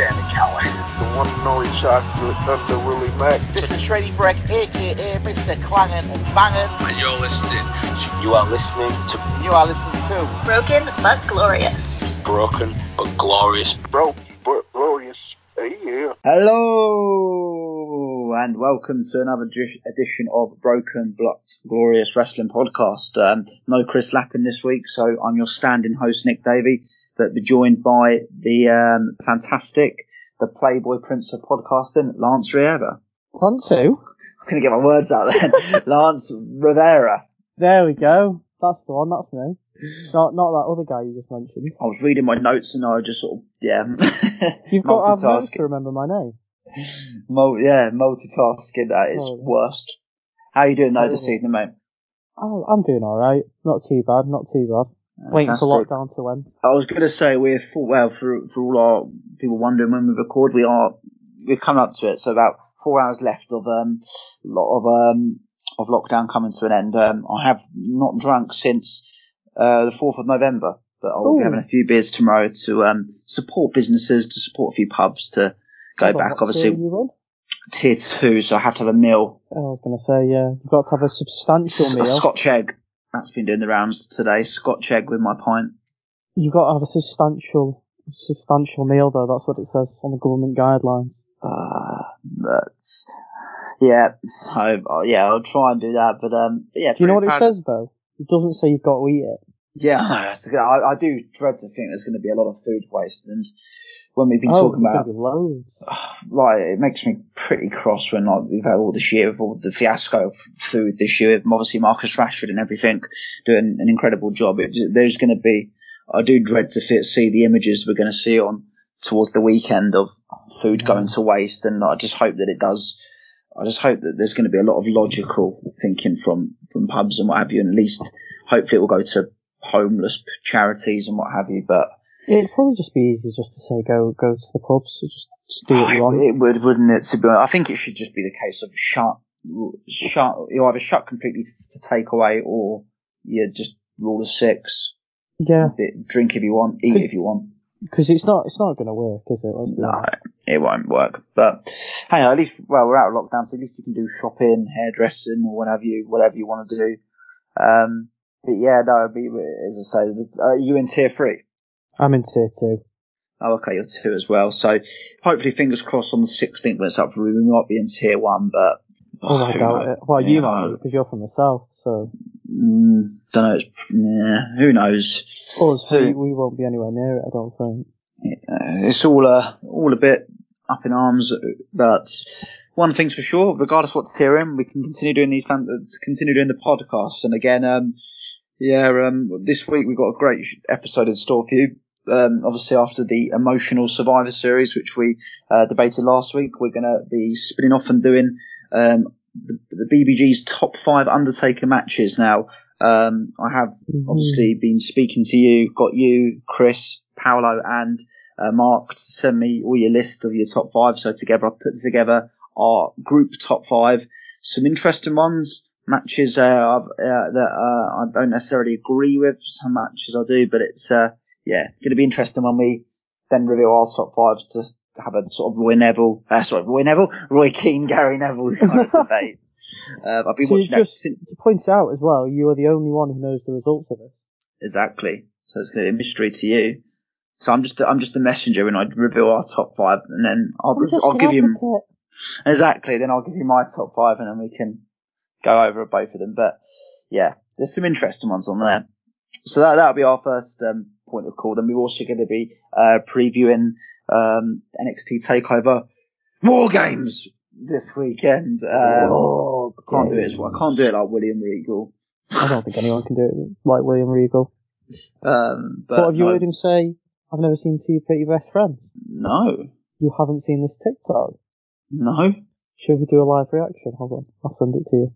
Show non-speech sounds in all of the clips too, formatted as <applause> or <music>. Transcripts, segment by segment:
Sami Callihan. The one and only chocolate Thunder Willie Mack. This is Shreddy Breck, aka Mr. Clangin' and Bangin'. And you're listening to... You are listening to... You are listening to... Broken but Glorious. Broken but Glorious. Broken but Glorious. Hey, yeah. Hello and welcome to another edition of Broken but Glorious Wrestling Podcast. Um, no Chris Lappin this week, so I'm your stand-in host Nick Davey, but be joined by the um, fantastic, the Playboy Prince of podcasting, Lance Rivera. Lance two. I'm gonna get my words out then. <laughs> Lance Rivera. There we go. That's the one. That's me. Not not that other guy you just mentioned. I was reading my notes and I just sort of yeah. <laughs> You've got to have notes to remember my name. Mul- yeah, multitasking at its Oh. worst. How are you doing though this evening, mate? Oh, I'm doing all right. Not too bad. Not too bad. Waiting for lockdown to end. I was going to say we're full, well for for all our people wondering when we record, we are we're coming up to it. So about four hours left of um lot of um of lockdown coming to an end. Um, I have not drunk since uh, the fourth of November, but I'll be having a few beers tomorrow to um support businesses, to support a few pubs, to go back. Obviously, tier two, so I have to have a meal, Oh, I was going to say, yeah, you've got to have a substantial a meal. Scotch egg. That's been doing the rounds today. Scotch egg with my pint. You've got to have a substantial, substantial meal though. That's what it says on the government guidelines. Uh, but yeah, so uh, yeah, I'll try and do that. But um, but yeah, Do you know what it says though? It doesn't say you've got to eat it. Yeah, I, know, that's the- I, I do dread to think there's going to be a lot of food waste, and when we've been oh, talking about, loads. <sighs> like, it makes me pretty cross when like we've had all this year of all the fiasco of food this year. Obviously, Marcus Rashford and everything doing an incredible job. It, there's going to be, I do dread to see the images we're going to see on towards the weekend of food going to waste, and I just hope that it does. I just hope that there's going to be a lot of logical thinking from from pubs and what have you, and at least hopefully it will go to homeless charities and what have you. But It'd probably just be easier just to say go go to the pubs. So just, just do what you want. it would, wouldn't it? To be, honest? I think it should just be the case of shut, shut. You either shut completely to, to take away, or you just rule of six. Yeah, Bit- Drink if you want, eat if you want. because it's not it's not going to work, is it? Let's No, it won't work. But hey, at least well, we're out of lockdown, so at least you can do shopping, hairdressing, or whatever you whatever you want to do. Um, but yeah, no, it'd be, as I say, are you in tier three? I'm in tier two. Oh, okay, you're two as well. So hopefully, fingers crossed on the 16th when it's up for review, we might be in tier one, but Oh, I doubt knows? it. Well, you Yeah, might be because you're from the south, so Mm, don't know. It's, yeah, who knows? us Who? we, we won't be anywhere near it. I don't think. It's all uh, all a bit up in arms, but one thing's for sure: regardless what tier in, we can continue doing these, fan- continue doing the podcast. And again, um, yeah, um, this week we've got a great episode in store for you. Um, obviously, after the emotional Survivor Series, which we uh, debated last week, we're going to be spinning off and doing um, the, the BBG's top five Undertaker matches. Now, um, I have obviously been speaking to you, got you, Chris, Paolo, and uh, Mark to send me all your list of your top five. So together, I put together our group top five. Some interesting ones, matches uh, uh, that uh, I don't necessarily agree with. Some matches I do, but it's uh, yeah, going to be interesting when we then reveal our top fives to have a sort of Roy Neville, uh, sorry, Roy Neville, Roy Keane, Gary Neville <laughs> kind of debate. Uh, I've been So watching just since to point out as well, you are the only one who knows the results of this. Exactly. So it's going to be a mystery to you. So I'm just I'm just the messenger, and I reveal our top five, and then I'll I'll give you exactly. Then I'll give you my top five, and then we can go over both of them. But yeah, there's some interesting ones on there. So that that'll be our first um, point of call. Then we're also going to be uh, previewing um, NXT Takeover War Games this weekend. Um, Oh, I can't do it. I can't do it like William Regal. I don't think anyone can do it like William Regal. Um, but what have you no, heard him say? I've never seen two pretty best friends. no, You haven't seen this TikTok? no. Should we do a live reaction? Hold on, I'll send it to you.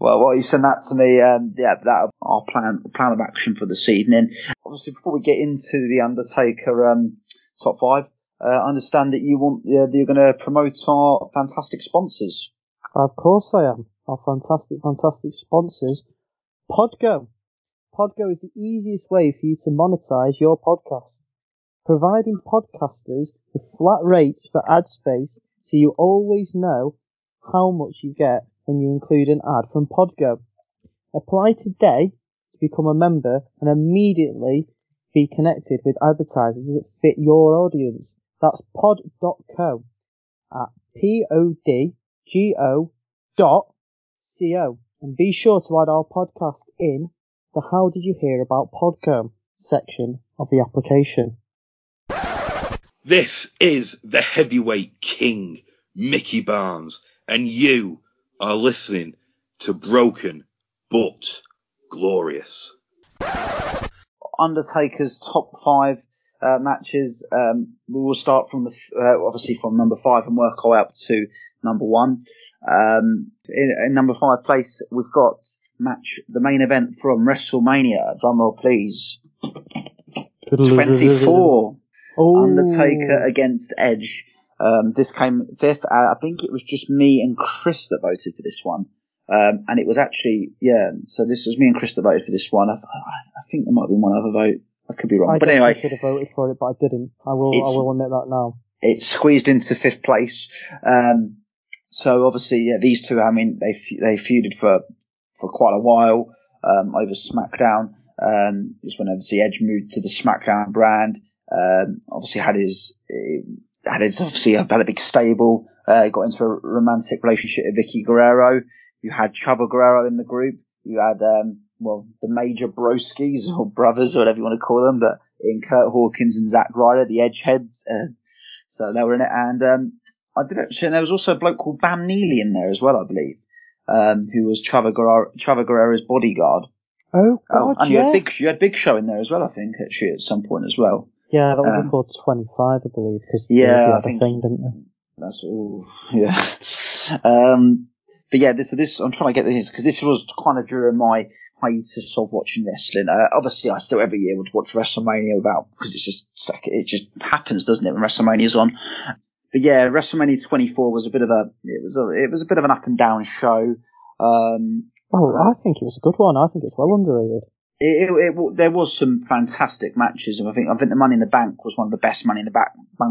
Well, well, you send that to me. Um, yeah, that our plan plan of action for this evening. obviously before we get into the Undertaker um, top five, uh, I understand that you want uh, that you're going to promote our fantastic sponsors. Of course I am. Our fantastic, fantastic sponsors, Podgo. Podgo is the easiest way for you to monetize your podcast, providing podcasters with flat rates for ad space so you always know how much you get when you include an ad from Podgo. Apply today to become a member and immediately be connected with advertisers that fit your audience. That's podgo.co at P-O-D-G-O dot C-O. And be sure to add our podcast in the How Did You Hear About Podgo section of the application. This is the heavyweight king, Mickey Barnes, and you are listening to Broken But Glorious. Undertaker's top five uh, matches. Um, we will start from the uh, obviously from number five and work our way up to number one. Um, in, in number five place, we've got match the main event from WrestleMania. Drumroll, please. <laughs> Twenty-four. Oh, Undertaker against Edge. Um, this came fifth. Uh, I think it was just me and Chris that voted for this one. Um, and it was actually, yeah, so this was me and Chris that voted for this one. I, th- I think there might have been one other vote. I could be wrong. I but guess I anyway, should have voted for it, but I didn't. I will. I will admit that now. it squeezed into fifth place. Um, so obviously, yeah, these two, I mean, they, they feuded for, for quite a while, um, over SmackDown. Um, this when obviously Edge moved to the SmackDown brand. Um, obviously had his, eh, had his, obviously had a big stable, uh, got into a romantic relationship with Vickie Guerrero. You had Chavo Guerrero in the group. You had, um, well, the major broskies or brothers or whatever you want to call them, but in Kurt Hawkins and Zack Ryder, the Edgeheads. Uh, so they were in it. And, um, I did actually, and there was also a bloke called Bam Neely in there as well, I believe, um, who was Chavo, Guerrero, Chavo Guerrero's bodyguard. Oh Oh, God, and you had Big, you had Big Show in there as well, I think, actually, at some point as well. Yeah, that was um, before 25, I believe, because Yeah, I think- thing, didn't they? That's ooh, <laughs> yeah. um, but yeah, this this I'm trying to get this because this was kind of during my hiatus of watching wrestling. Uh, obviously, I still every year would watch WrestleMania without because it's just it just happens, doesn't it, when WrestleMania's on. But yeah, WrestleMania 24 was a bit of a it was a it was a bit of an up and down show. Um, Oh, I think it was a good one. I think it's well underrated. It, it, it, there was some fantastic matches, and I think I think the Money in the Bank was one of the best Money in the Bank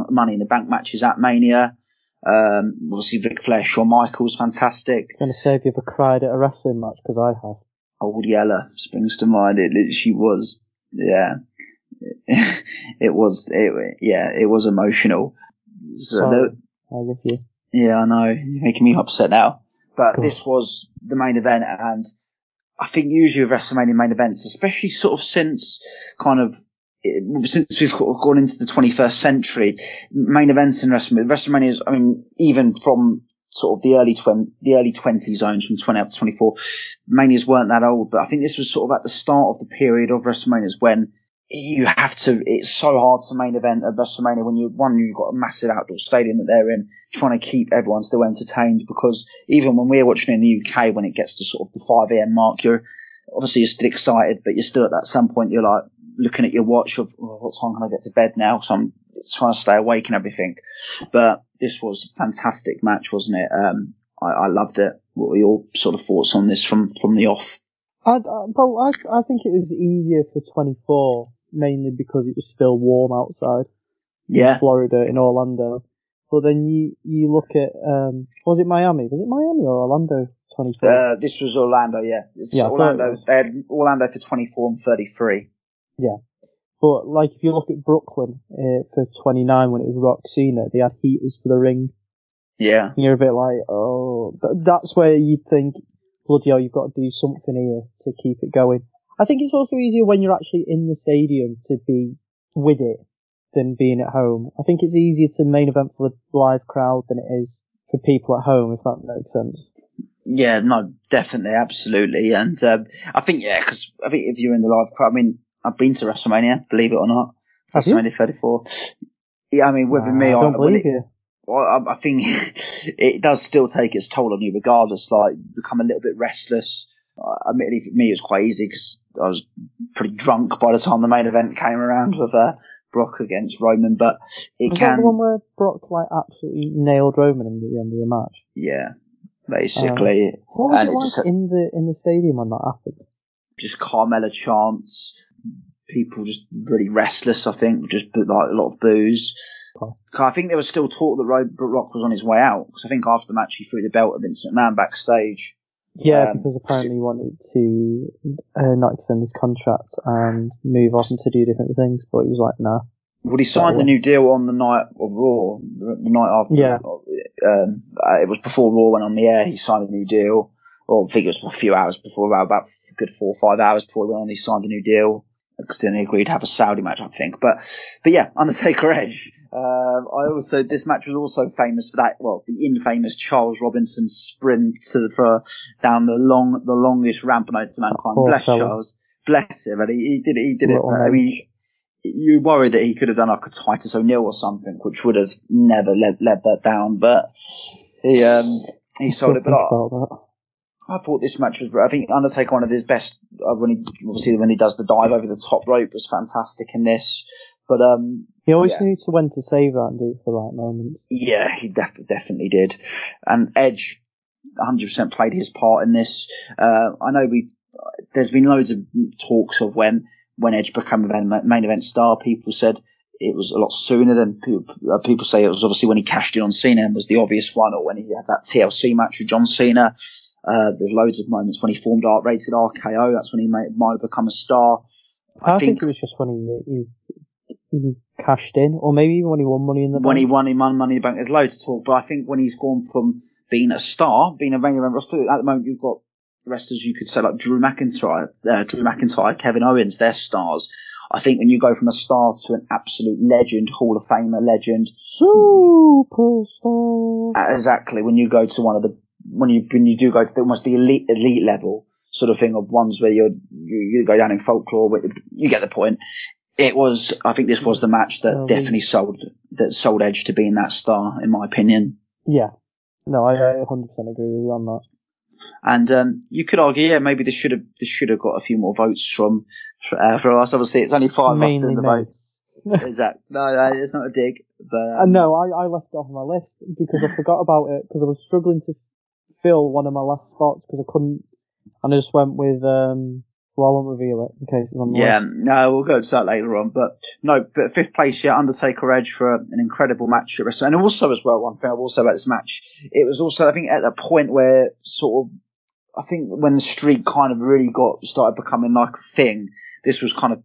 Money in the Bank matches at Mania. Um, obviously, Ric Flair, Shawn Michaels, fantastic. It's going to say if you ever cried at a wrestling match, because I have. Old Yeller springs to mind. It literally was, yeah, <laughs> it was, it, yeah, it was emotional. So Sorry. there- I love you. yeah, I know. You're making me upset now. But Go this was the main event, and I think usually with WrestleMania main events, especially sort of since kind of since we've gone into the 21st century, main events in WrestleMania, WrestleMania is, I mean, even from sort of the early twen- the early 20 zones from 20 up to 24, Manias weren't that old, but I think this was sort of at the start of the period of WrestleManias when you have to, it's so hard to main event at WrestleMania when you, one, you've got a massive outdoor stadium that they're in, trying to keep everyone still entertained because even when we're watching in the UK, when it gets to sort of the 5 a.m. mark, you're, obviously you're still excited, but you're still at that some point, you're like looking at your watch of, oh, what time can I get to bed now? So I'm trying to stay awake and everything. But this was a fantastic match, wasn't it? Um, I, I loved it. What were your sort of thoughts on this from, from the off? I, I, well, I, I think it was easier for 24, mainly because it was still warm outside. Yeah. in Florida, in Orlando. But then you, you look at, um, was it Miami? Was it Miami or Orlando 24? Uh, this was Orlando, yeah. It's Yeah, Orlando. They had Orlando for 24 and 33. Yeah. But like if you look at Brooklyn uh, for 29 when it was Rock Cena, they had heaters for the ring. Yeah. And you're a bit like, oh, th- that's where you'd think, bloody hell, you've got to do something here to keep it going. I think it's also easier when you're actually in the stadium to be with it than being at home. I think it's easier to main event for the live crowd than it is for people at home, if that makes sense. Yeah, no, definitely, absolutely. And, um, I think, yeah, because I think if you're in the live crowd, I mean, I've been to WrestleMania, believe it or not. Have you? WrestleMania 34. Yeah, I mean, with me, I I, don't believe it- you. I, I think <laughs> it does still take its toll on you, regardless. Like, you become a little bit restless. Uh, admittedly, for me, it was quite easy because I was pretty drunk by the time the main event came around with uh, Brock against Roman. But it Was that can, the one where Brock like absolutely nailed Roman in the end of the match? yeah, basically, What was And it it like just- in the in the stadium when that happened? just Carmella chants. People just really restless. I think just like a lot of booze. I think there was still talk that Rock was on his way out because I think after the match he threw the belt at Vince McMahon backstage. Yeah, Um, because apparently he wanted to uh, not extend his contract and move on to do different things, but he was like, nah. Well, he signed the new deal on the night of Raw, the the night after. Yeah. Um, uh, it was before Raw went on the air. He signed a new deal. Or I think it was a few hours before, about, about a good four or five hours before he went on. He signed a new deal because then they agreed to have a Saudi match, I think. But, but yeah, Undertaker Edge. Um, I also this match was also famous for that. Well, the infamous Charles Robinson sprint to for down the long, the longest ramp known to mankind. Poor Bless fella. Charles. Bless him. And he, he did it. He did it. Little I mean, you worry that he could have done like a Titus O'Neil or something, which would have never let let that down. But he um he sold it. But I, about that. I thought this match was. I think Undertaker one of his best uh, when he obviously when he does the dive over the top rope was fantastic in this. But um He always Yeah. knew to when to save that and do it for the right moment. yeah, he def- definitely did. And Edge 100% played his part in this. Uh, I know we there's been loads of talks of when when Edge became a main- main event star. People said it was a lot sooner than people, uh, people say it was obviously when he cashed in on Cena and was the obvious one, or when he had that TLC match with John Cena. Uh, there's loads of moments when he formed Art Rated RKO. That's when he may, might have become a star. I, think, it was just when he, he he cashed in, or maybe even when he won Money in the when he Bank. won, he won Money in the Bank. There's loads to talk, but I think when he's gone from being a star, being a main event roster, at the moment you've got wrestlers you could say like Drew McIntyre, uh, Drew McIntyre, Kevin Owens, they're stars. I think when you go from a star to an absolute legend, Hall of Famer legend, Superstar. exactly when you go to one of the when you when you do go to the, almost the elite elite level sort of thing of ones where you're you, you go down in folklore, but you get the point. It was, I think this was the match that Oh, definitely sold that sold Edge to being that star, in my opinion. Yeah. No, I, I 100% agree with you on that. And um, you could argue, yeah, maybe this should have this should have got a few more votes from uh, for us. Obviously, it's only five of us doing the votes. <laughs> That no, no, it's not a dig, but Uh, um, no, I, I left it off my list because I forgot about it because I was struggling to fill one of my last spots because I couldn't, and I just went with, um, well, I won't reveal it in case it's on the Yeah, list. no, we'll go to that later on. But no, but fifth place, yeah, Undertaker Edge for an incredible match at WrestleMania. And also as well, one thing I will say about this match, it was also, I think, at the point where sort of, I think when the streak kind of really got, started becoming like a thing, this was kind of,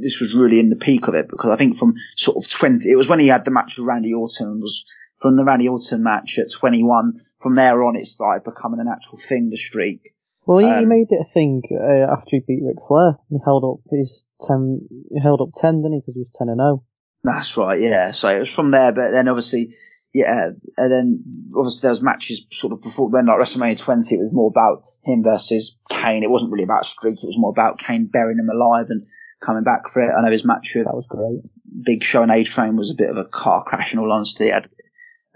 this was really in the peak of it because I think from sort of 20, it was when he had the match with Randy Orton and was from the Randy Orton match at 21, from there on it started becoming an actual thing, the streak. Well, he, he Um, made it a thing uh, after he beat Ric Flair. He held up his ten, he held up ten, didn't he? Because he was ten and oh. zero. That's right, yeah. So it was from there, but then obviously, yeah, and then obviously there was matches sort of before when like WrestleMania 20, it was more about him versus Kane. It wasn't really about a streak. It was more about Kane burying him alive and coming back for it. I know his match with That was great. Big Show and A Train was a bit of a car crash in all honesty. It had-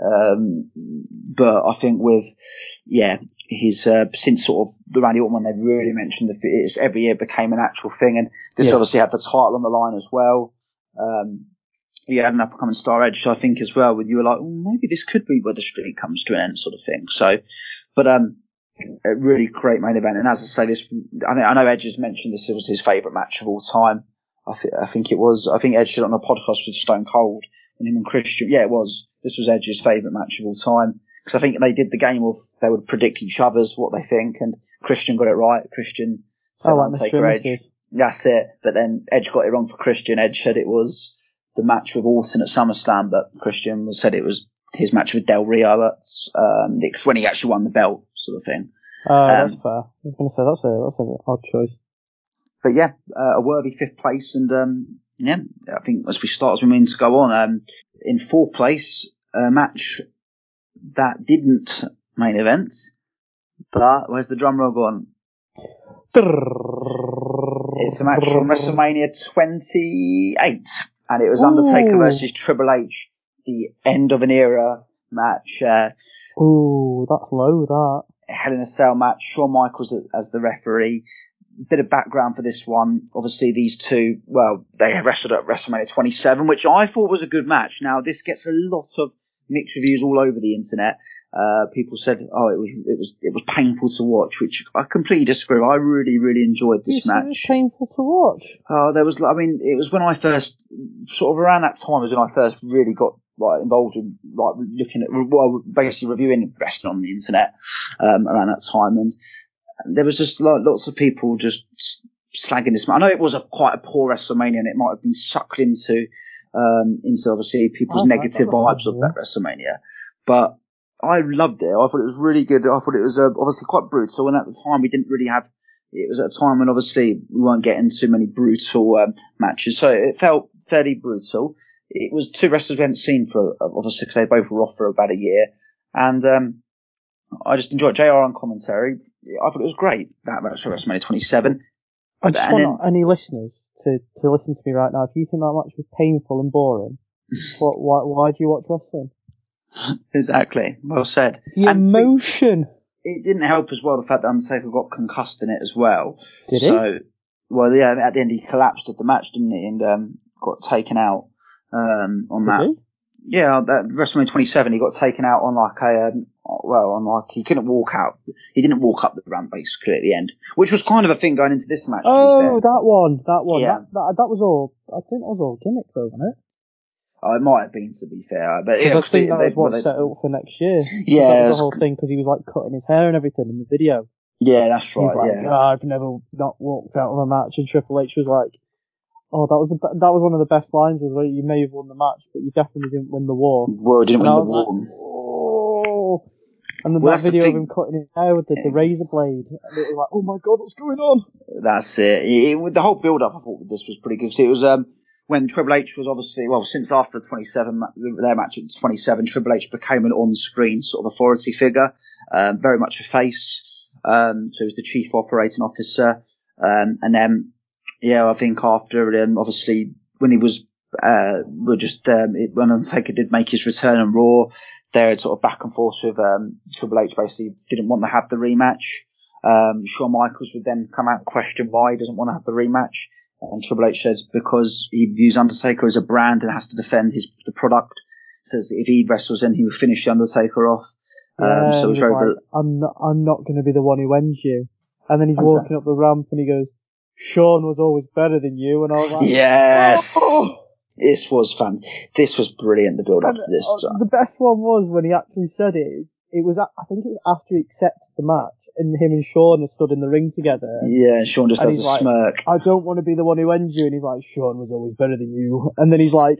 Um, but I think with, yeah, his, uh, since sort of the Randy Orton one, they've really mentioned the, it's every year became an actual thing. And this Yeah. obviously had the title on the line as well. Um, he had an up and coming star edge, so I think as well, when you were like, oh, maybe this could be where the streak comes to an end sort of thing. So, but, um, a really great main event. And as I say, this, I mean, I know Edge has mentioned this was his favourite match of all time. I, th- I think it was, I think Edge did it on a podcast with Stone Cold and him and Christian. Yeah, it was. This was Edge's favourite match of all time. Because I think they did the game of, they would predict each other's what they think and Christian got it right. Christian said Oh, Mr. Edge. That's it. But then Edge got it wrong for Christian. Edge said it was the match with Orton at SummerSlam, but Christian said it was his match with Del Rio at um, when he actually won the belt, sort of thing. Oh, that's Um, fair. I was going to say that's a that's an odd choice. But yeah, uh, a worthy fifth place, and um, yeah, I think as we start, as we mean to go on, um, in fourth place, a match that didn't main event, but where's the drum roll gone? It's a match from WrestleMania 28, and it was Undertaker Ooh. versus Triple H, the end of an era match. Uh, Ooh, that's low. That Hell in a Cell match. Shawn Michaels as the referee. Bit of background for this one. Obviously, these two, well, they wrestled at WrestleMania 27, which I thought was a good match. Now, this gets a lot of mixed reviews all over the internet. Uh, people said, "Oh, it was it was it was painful to watch," which I completely disagree. I really really enjoyed this match. It was painful to watch. Uh, there was, I mean, it was when I first, sort of around that time was when I first really got like involved in like looking at, well, basically reviewing wrestling on the internet um, around that time, and there was just like lots of people just slagging this. I know it was a quite a poor WrestleMania, and it might have been sucked into um, into obviously people's Oh, negative vibes of that WrestleMania, but. I loved it. I thought it was really good. I thought it was uh, obviously quite brutal, and at the time we didn't really have it was at a time when obviously we weren't getting too many brutal um, matches, so it felt fairly brutal. It was two wrestlers we hadn't seen for obviously because they both were off for about a year, and um, I just enjoyed JR on commentary. I thought it was great that match for WrestleMania 27. I just And want any listeners to, to listen to me right now. If you think that match was painful and boring, <laughs> what, why, why do you watch wrestling? Exactly, well said. The And emotion. it didn't help as well the fact that Undertaker got concussed in it as well. Did he? so, well, yeah, at the end he collapsed at the match, didn't he, and um, got taken out um, on that. He? Yeah, that WrestleMania 27, he got taken out on like a, um, well, on like, he couldn't walk out. He didn't walk up the ramp basically at the end, which was kind of a thing going into this match. Oh, that one, that one. Yeah. That, that, that was all, I think that was all gimmick though, wasn't it? Oh, it might have been to be fair, but yeah, I think they- that they- was what they- set up for next year. <laughs> Yeah, the whole thing because he was like cutting his hair and everything in the video. yeah, that's He's right. like, yeah, "Oh, I've never not walked out of a match, and Triple H was like, "Oh, that was be- that was one of the best lines. Was like, you may have won the match, but you definitely didn't win the war." well, didn't And win the like, war. "Oh!" And then Well, that that's the video of him cutting his hair with the, the razor blade, and it was like, "Oh my god, what's going on?" That's it. It- it- the whole build up, I thought this was pretty good. 'Cause it was um, when Triple H was obviously well, since after the 27 their match at 27, Triple H became an on-screen sort of authority figure, um, very much a face. Um, so he was the chief operating officer, um, and then yeah, I think after um, obviously when he was uh, we're just um, it, when Undertaker did make his return on Raw, they had sort of back and forth with um, Triple H. Basically, didn't want to have the rematch. Um, Shawn Michaels would then come out and question why he doesn't want to have the rematch. And Triple H said because he views Undertaker as a brand and has to defend his the product. Says if he wrestles, in, he will finish the Undertaker off. Yeah, um, so he it was was very, like, "I'm not, I'm not going to be the one who ends you." And then he's walking up the ramp, and he goes, "Sean was always better than you," and I was like, yes, "Oh!" <laughs> this was fun. This was brilliant. The build up And, to this. uh, the best one was when he actually said it. It was, I think it was after he accepted the match, and him and Sean are stood in the ring together. yeah, Sean just does a like, smirk. I don't want to be the one who ends you, and he's like, Sean was always better than you. And then he's like,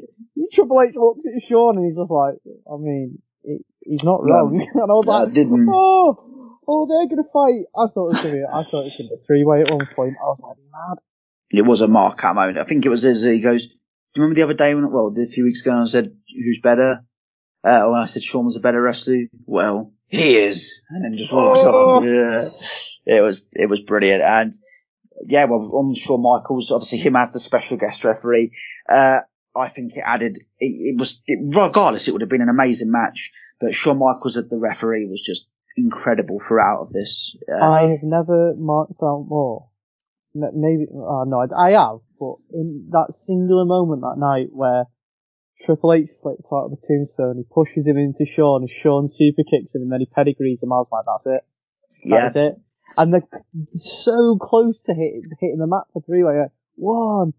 Triple H looks at Sean, and he's just like, I mean, he, he's not No, wrong. <laughs> and I was no, I like, didn't. oh, oh, they're gonna fight. I thought it was gonna be, I thought it was gonna be a three way at one point. I was like, mad. It was a mark out moment. I think it was as he goes. Do you remember the other day when, well, a few weeks ago, I said who's better? Uh, when I said Sean was a better wrestler, well, he is, and then just walks Oh. Yeah. It was it was brilliant, and yeah, well, on Shawn Michaels, obviously him as the special guest referee, uh, I think it added. It, it was it, regardless, it would have been an amazing match, but Shawn Michaels as the referee was just incredible throughout of this. Uh, I have never marked out more. Maybe, uh, no, I, I have, but in that singular moment that night where Triple H slipped out of the tombstone, he pushes him into Sean, and Sean super kicks him, and then he pedigrees him. I was like, that's it. yeah, That is it. And they're so close to hit, hitting the mat for three. Like, one,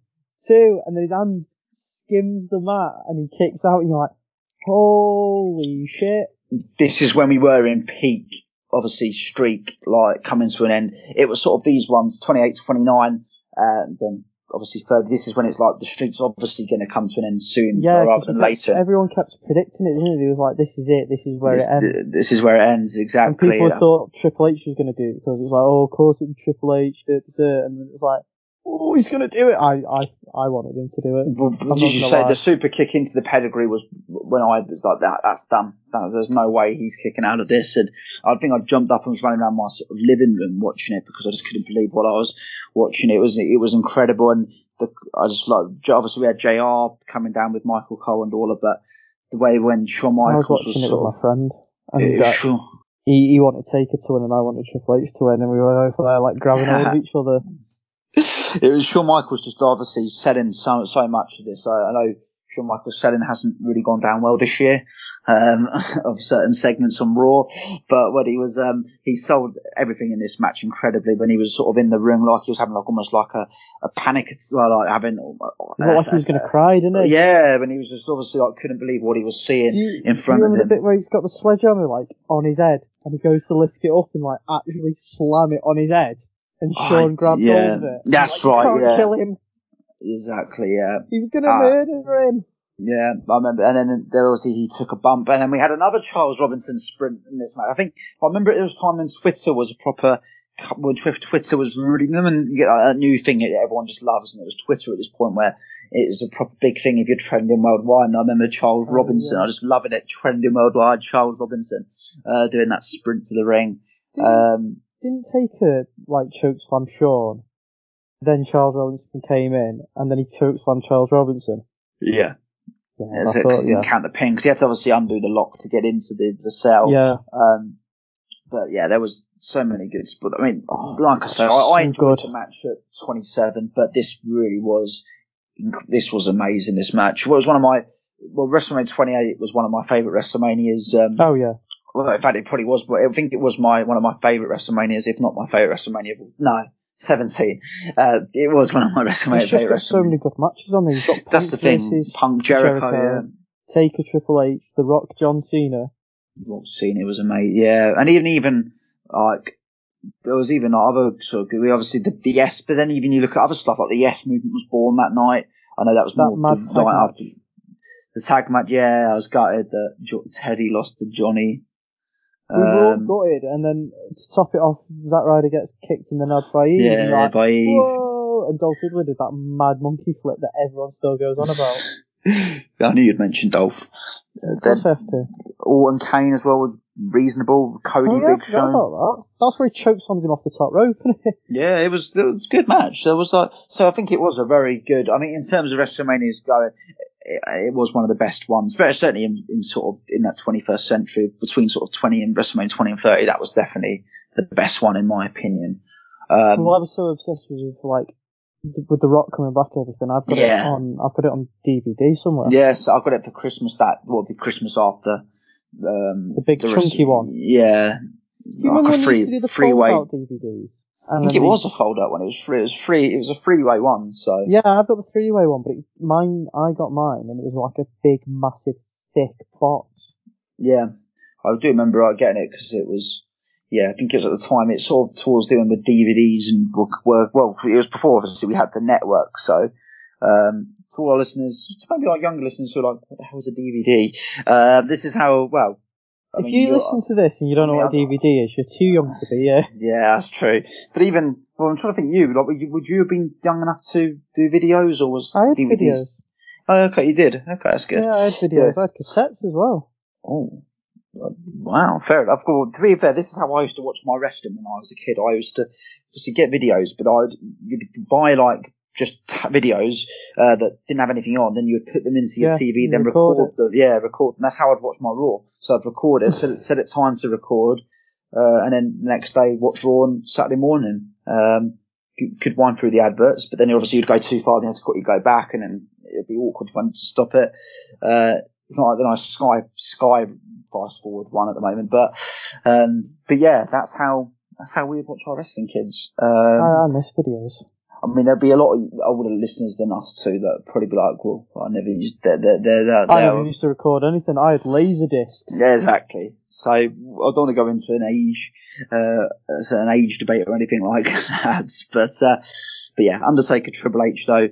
two, and then his hand skims the mat and he kicks out and you're like, holy shit. This is when we were in peak, obviously streak, like coming to an end. It was sort of these ones, 28 29, and then obviously third. This is when it's like the streak's obviously going to come to an end soon Yeah, rather than kept- later. everyone kept predicting it, didn't they? It was like, this is it, this is where This, it ends. this is where it ends exactly. And people thought Triple H was going to do it because it was like, oh, of course it was Triple H, da, da, da. and then it was like, oh, he's going to do it. I, I, I wanted him to do it. Well, Did you say lie. the super kick into the pedigree was when I was like that? That's done. That, there's no way he's kicking out of this. And I think I jumped up and was running around my sort of living room watching it because I just couldn't believe what I was watching. It was it was incredible, and the, I just like obviously we had Jr. coming down with Michael Cole and all of that. The way when Shawn I was Michaels watching it sort with of my friend. Yeah, And uh, sure. he, he wanted Taker to win and I wanted Triple H to win, and we were both there like grabbing hold of each other. It was Shawn Michaels just obviously selling so so much of this. I, I know Shawn Michaels selling hasn't really gone down well this year um, <laughs> of certain segments on Raw, but when he was um, he sold everything in this match incredibly. When he was sort of in the ring, like he was having like almost like a, a panic, well, like having looked like he was going to cry, didn't he? yeah, when he was just obviously like couldn't believe what he was seeing you, in do front you of remember him. the bit where he's got the sledgehammer like on his head and he goes to lift it up and like actually slam it on his head and Oh, Sean grabs yeah. hold of it. That's Like, right, You can't yeah. kill him. Exactly, yeah. He was going to Ah. murder him. Yeah, I remember. And then there obviously he took a bump, and then we had another Charles Robinson sprint in this match. I think I remember it was time when Twitter was a proper. When Twitter was really, and you get a new thing that everyone just loves, and it was Twitter at this point where it was a proper big thing if you're trending worldwide. And I remember Charles Oh, Robinson, yeah. I just loving it, trending worldwide. Charles Robinson uh, doing that sprint to the ring. Um, didn't Taker like chokeslam Sean, then Charles Robinson came in and then he chokeslammed Charles Robinson. yeah, Yeah, yeah, I so, 'cause thought, he didn't yeah. count the pin because he had to obviously undo the lock to get into the the cell. Yeah. Um, but yeah, there was so many good spots. I mean, Oh, like I say, I, so I enjoyed good. the match at 27, but this really was, this was amazing. This match well, it was one of my, well, WrestleMania 28 was one of my favorite WrestleManias. Um, Oh yeah. Well, in fact, it probably was, but I think it was my one of my favorite WrestleManias, if not my favorite WrestleMania. of all- No, 17. Uh, it was one of my <laughs> WrestleMania He's just got so many good matches on there. You've got Punk That's the thing. versus Punk Jericho, yeah. Taker Triple H, The Rock John Cena. scene it was amazing. Yeah, and even even like there was even other sort of we obviously the, the yes, but then even you look at other stuff like the yes movement was born that night. I know that was That more the night match. after the tag match. Yeah, I was gutted that Teddy lost to Johnny. We were all Um, gutted, and then to top it off, Zack Ryder gets kicked in the nuts by Eve. yeah, like, by Eve. Whoa! And Dolph Ziggler did that mad monkey flip that everyone still goes on about. <laughs> I knew you'd mention Dolph. Uh, then course I have to. Orton Kane as well was reasonable. Cody Oh, yeah, Big Show. that. That's where he chokeslammed him off the top rope. <laughs> Yeah, it was it was a good match. There was like so I think it was a very good. I mean, in terms of WrestleMania's going, it, it was one of the best ones. But certainly in, in sort of in that 21st century, between sort of 20 and WrestleMania 20 and 30, that was definitely the best one in my opinion. Um, well, I was so obsessed with like with the Rock coming back everything. I've got it on. I've got it on DVD somewhere. yes, I've got it for Christmas. That well, the Christmas after. Um, The big rest- chunky one. Yeah. Do you remember like a free, you used to do the freeway. fold-out DVDs? I think it was a fold out one. It was free. It was free. It was a freeway one. So Yeah, I've got the three-way one, but it, mine, I got mine, and it was like a big, massive, thick box. Yeah, I do remember uh, getting it because it was, yeah, I think it was at the time. It's sort of towards the end with DVDs and were, were well, it was before obviously we had the network. So, um, to all our listeners, to maybe our younger listeners who are like, what the hell is a DVD? Uh, this is how well. I if mean, you listen to this and you don't know what a DVD is, you're too young to be. Yeah. <laughs> Yeah, that's true. But even, well, I'm trying to think you, like, would you, would you have been young enough to do videos or was I had DVDs? videos. Oh, okay, you did. Okay, that's good. Yeah, I had videos. I had cassettes as well. Oh, wow, fair enough. Well, to be fair, this is how I used to watch my wrestling when I was a kid. I used to obviously get videos, but I'd you'd buy like just t- videos uh, that didn't have anything on, then you would put them into your Yeah, TV, then record record, the yeah, record, and that's how I'd watch my Raw. So I'd record it, set it, set it time to record, uh, and then the next day watch Raw on Saturday morning. Um, you could wind through the adverts, but then obviously you'd go too far, then you had to quickly go back, and then it'd be awkward for them to stop it. Uh, it's not like the nice Sky Sky fast forward one at the moment, but um, but yeah, that's how that's how we watch our wrestling kids. Um, I, I miss videos. I mean, there'll be a lot of older listeners than us too that probably be like, well, I never used they're they're they're, they're, I never used to record anything. I had laser discs. yeah, exactly. So I don't want to go into an age, uh, an age debate or anything like <laughs> that. But, uh, but yeah, Undertaker Triple H though,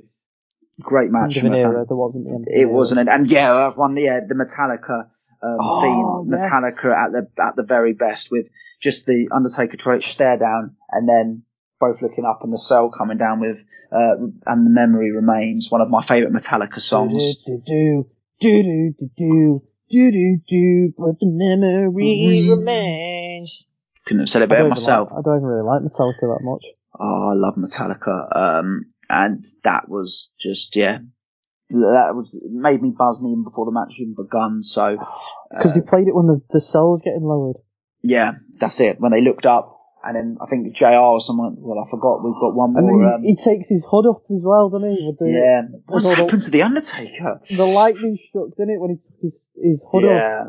great End match. of an from a fan- era. There wasn't the end. of an It era. wasn't, an, and yeah, that one, yeah, the Metallica um, Oh, theme, yes. Metallica at the at the very best with just the Undertaker Triple H stare down and then both looking up and the cell coming down with, uh, and the memory remains one of my favourite Metallica songs. Do do do do do do do do do, but the memory remains. Couldn't have said it better don't, myself. like, I don't even really like Metallica that much. Oh, I love Metallica. Um, and that was just, yeah, that was, made me buzz even before the match even begun. So, <sighs> Because uh, they played it when the, the cell was getting lowered. Yeah, that's it. When they looked up, and then I think JR or someone. Well, I forgot. We've got one more. And more. then Um, he, he takes his hood up as well, doesn't he? With the, yeah. What's all the- happened to the Undertaker? The lightning struck, didn't it, when he took his, his hood up? Yeah.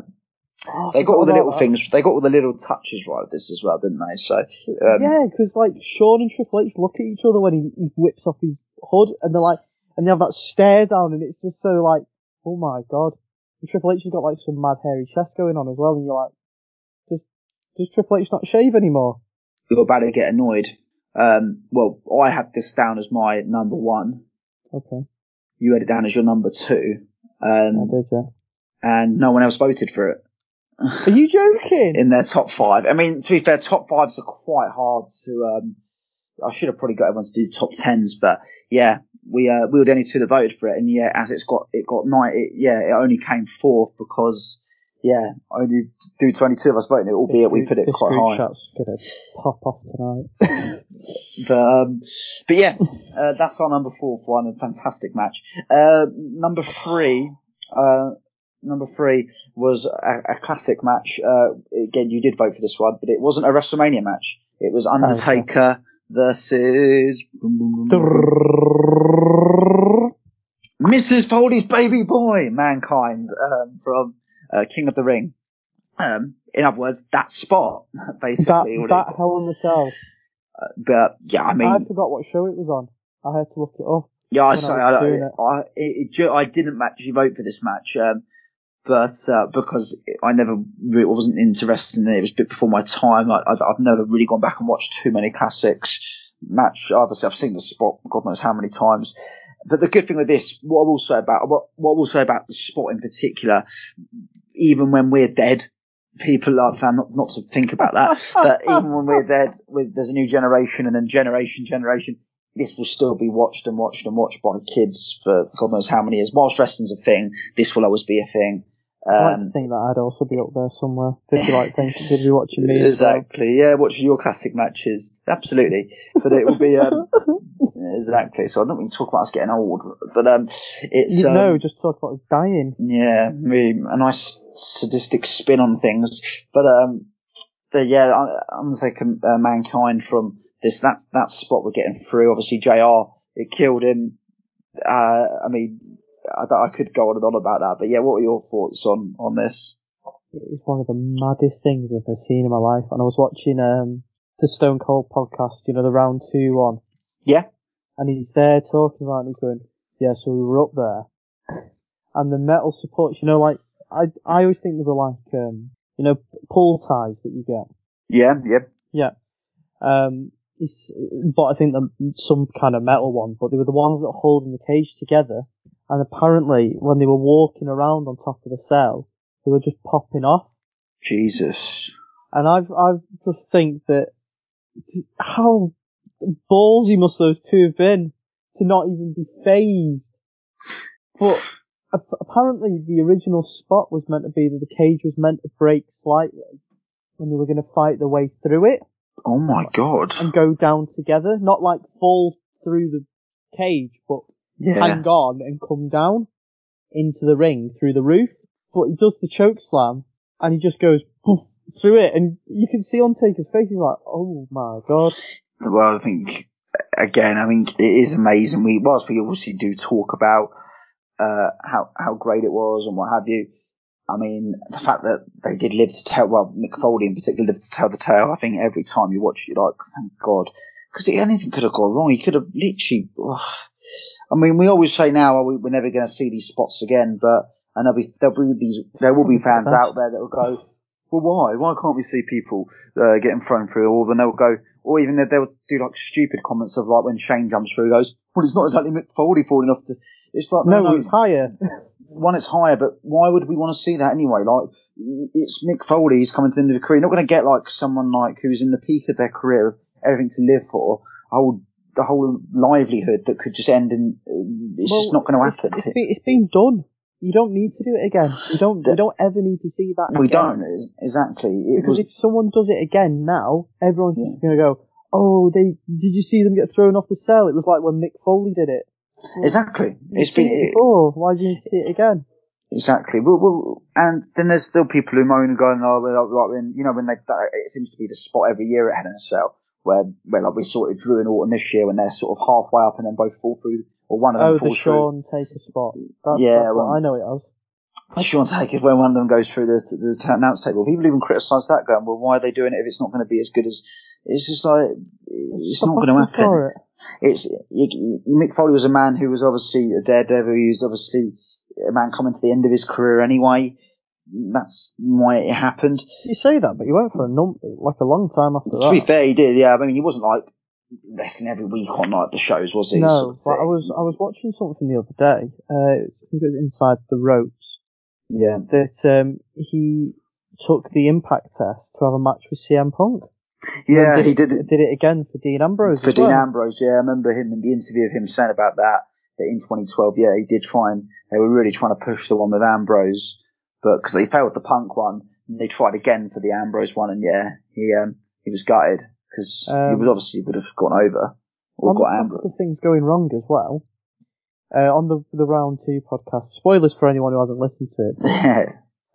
Oh, They got all the little about things. They got all the little touches right with this as well, didn't they? So um, yeah, because like Sean and Triple H look at each other when he, he whips off his hood, and they're like, and they have that stare down, and it's just so like, oh my god. And Triple H has got like some mad hairy chest going on as well, and you're like, does does Triple H not shave anymore? You're about to get annoyed. Um, well, I had this down as my number one. Okay, You had it down as your number two. I Um, did, yeah. and no one else voted for it. Are you joking? <laughs> in their top five. I mean, to be fair, top fives are quite hard to. Um, I should have probably got everyone to do top tens, but yeah, we uh, we were the only two that voted for it, and yeah, as it's got it got nine, it, yeah, it only came fourth because yeah, only do twenty two of us voting it, albeit we put it this quite high. chat's gonna pop off tonight. <laughs> But um, but yeah, uh, that's our number fourth one, a fantastic match. Uh, number three, uh, number three was a, a classic match. Uh, again, you did vote for this one, but it wasn't a WrestleMania match. It was Undertaker versus Mrs. Foley's baby boy, Mankind, um, from uh, King of the Ring. Um, in other words, that spot, <laughs> that basically. what it- that Hell in the Cell. but yeah, I mean, I forgot what show it was on. I had to look it up. Yeah, I when I I, it. I, it, I didn't actually vote for this match, um, but uh, because I never really wasn't interested in it. It was a bit before my time. I, I, I've never really gone back and watched too many classics match. Obviously, I've seen the spot, God knows how many times. But the good thing with this, what I will say about what, what I will say about the spot in particular, even when we're dead, people are found not, not to think about that. <laughs> but even when we're dead, with, there's a new generation and then generation, generation, this will still be watched and watched and watched by kids for God knows how many years. Whilst wrestling's a thing, this will always be a thing. I like to Um, think that I'd also be up there somewhere. They'd be like, thank you, they'd be watching me. as well. exactly. Yeah, watching your classic matches. Absolutely. But it will be, um, <laughs> exactly. So I don't want to talk about us getting old, but, um, it's, You um, know, just talk about us dying. yeah, really a nice sadistic spin on things. But um, the, yeah, I- Undertaker, uh, mankind from this that's that spot we're getting through. Obviously, Jr. It killed him. Uh, I mean, I, I could go on and on about that, but yeah, what are your thoughts on on this? It's one of the maddest things I've ever seen in my life. And I was watching um the Stone Cold podcast, you know, the round two one. Yeah. And he's there talking about it and he's going, Yeah, so we were up there. <laughs> And the metal supports, you know, like I I always think they were like um you know, pull ties that you get. Yeah, yeah, Yeah. Um, it's, but I think some kind of metal one, but they were the ones that were holding the cage together. And apparently, when they were walking around on top of the cell, they were just popping off. Jesus. And I've, I've just think that how ballsy must those two have been to not even be phased. But apparently, the original spot was meant to be that the cage was meant to break slightly when they were going to fight their way through it Oh my god. and go down together, not like fall through the cage, but Yeah. hang on and come down into the ring through the roof. But he does the choke slam and he just goes poof through it, and you can see on Taker's face. He's like, "Oh my god!" Well, I think again, I mean, it is amazing. We, whilst we obviously do talk about uh, how how great it was and what have you, I mean, the fact that they did live to tell, well, Mick Foley in particular lived to tell the tale. I think every time you watch it, you're like, thank God, because anything could have gone wrong. He could have literally. I mean, we always say now oh, we- we're never going to see these spots again, but and there'll be there'll be these there will be fans out there that will go, well, why? Why can't we see people uh, getting thrown through? Or then they'll go, or even they'll do like stupid comments of like when Shane jumps through, goes, well, it's not exactly Mick Foley falling off the. It's like No, no, no, it's higher. one, it's higher, but why would we want to see that anyway? Like, it's Mick Foley, he's coming to the end of the career. You're not going to get like someone like who's in the peak of their career, everything to live for, a whole, the whole livelihood that could just end in, uh, it's just not going to happen. It's been, it's been done. You don't need to do it again. You don't. You don't ever need to see that. we again. don't, exactly. It Because was, if someone does it again now, everyone's just going to go, "Oh, they did you see them get thrown off the cell? It was like when Mick Foley did it." exactly. It's been, it before. Why do you need to see it again? Exactly. Well, well, and then there's still people who moan and go, "Oh, like when you know when they it seems to be the spot every year at Hell in a Cell where where like we saw it Drew and Orton this year when they're sort of halfway up and then both fall through, or one of them Oh, the falls through. Sean Taker spot. That's, Yeah, that's well- I know it as. Sean Taker when one of them goes through the the announce table. People even criticise that, going, "Well, why are they doing it if it's not going to be as good as?" It's just like it's Stop not going to happen. it. It's you, you, Mick Foley was a man who was obviously a daredevil. He was obviously a man coming to the end of his career anyway. That's why it happened. You say that, but he went for a num like a long time after To be fair, he did. Yeah, I mean, he wasn't like wrestling every week on like the shows, was he? No, Sort of but I was I was watching something the other day. Uh, I think it was Inside the Ropes Yeah, that um, he took the Impact test to have a match with CM Punk. yeah, did he did it Did it again for Dean Ambrose for Dean well. Ambrose. Yeah, I remember him in the interview of him saying about that. That in 2012, yeah, he did try and they were really trying to push the one with Ambrose, but because they failed the Punk one, and they tried again for the Ambrose one, and yeah, he um he was gutted because he Um, was obviously would have gone over or got Ambrose. things going wrong as well. Uh, on the the round two podcast, spoilers for anyone who hasn't listened to it. Yeah,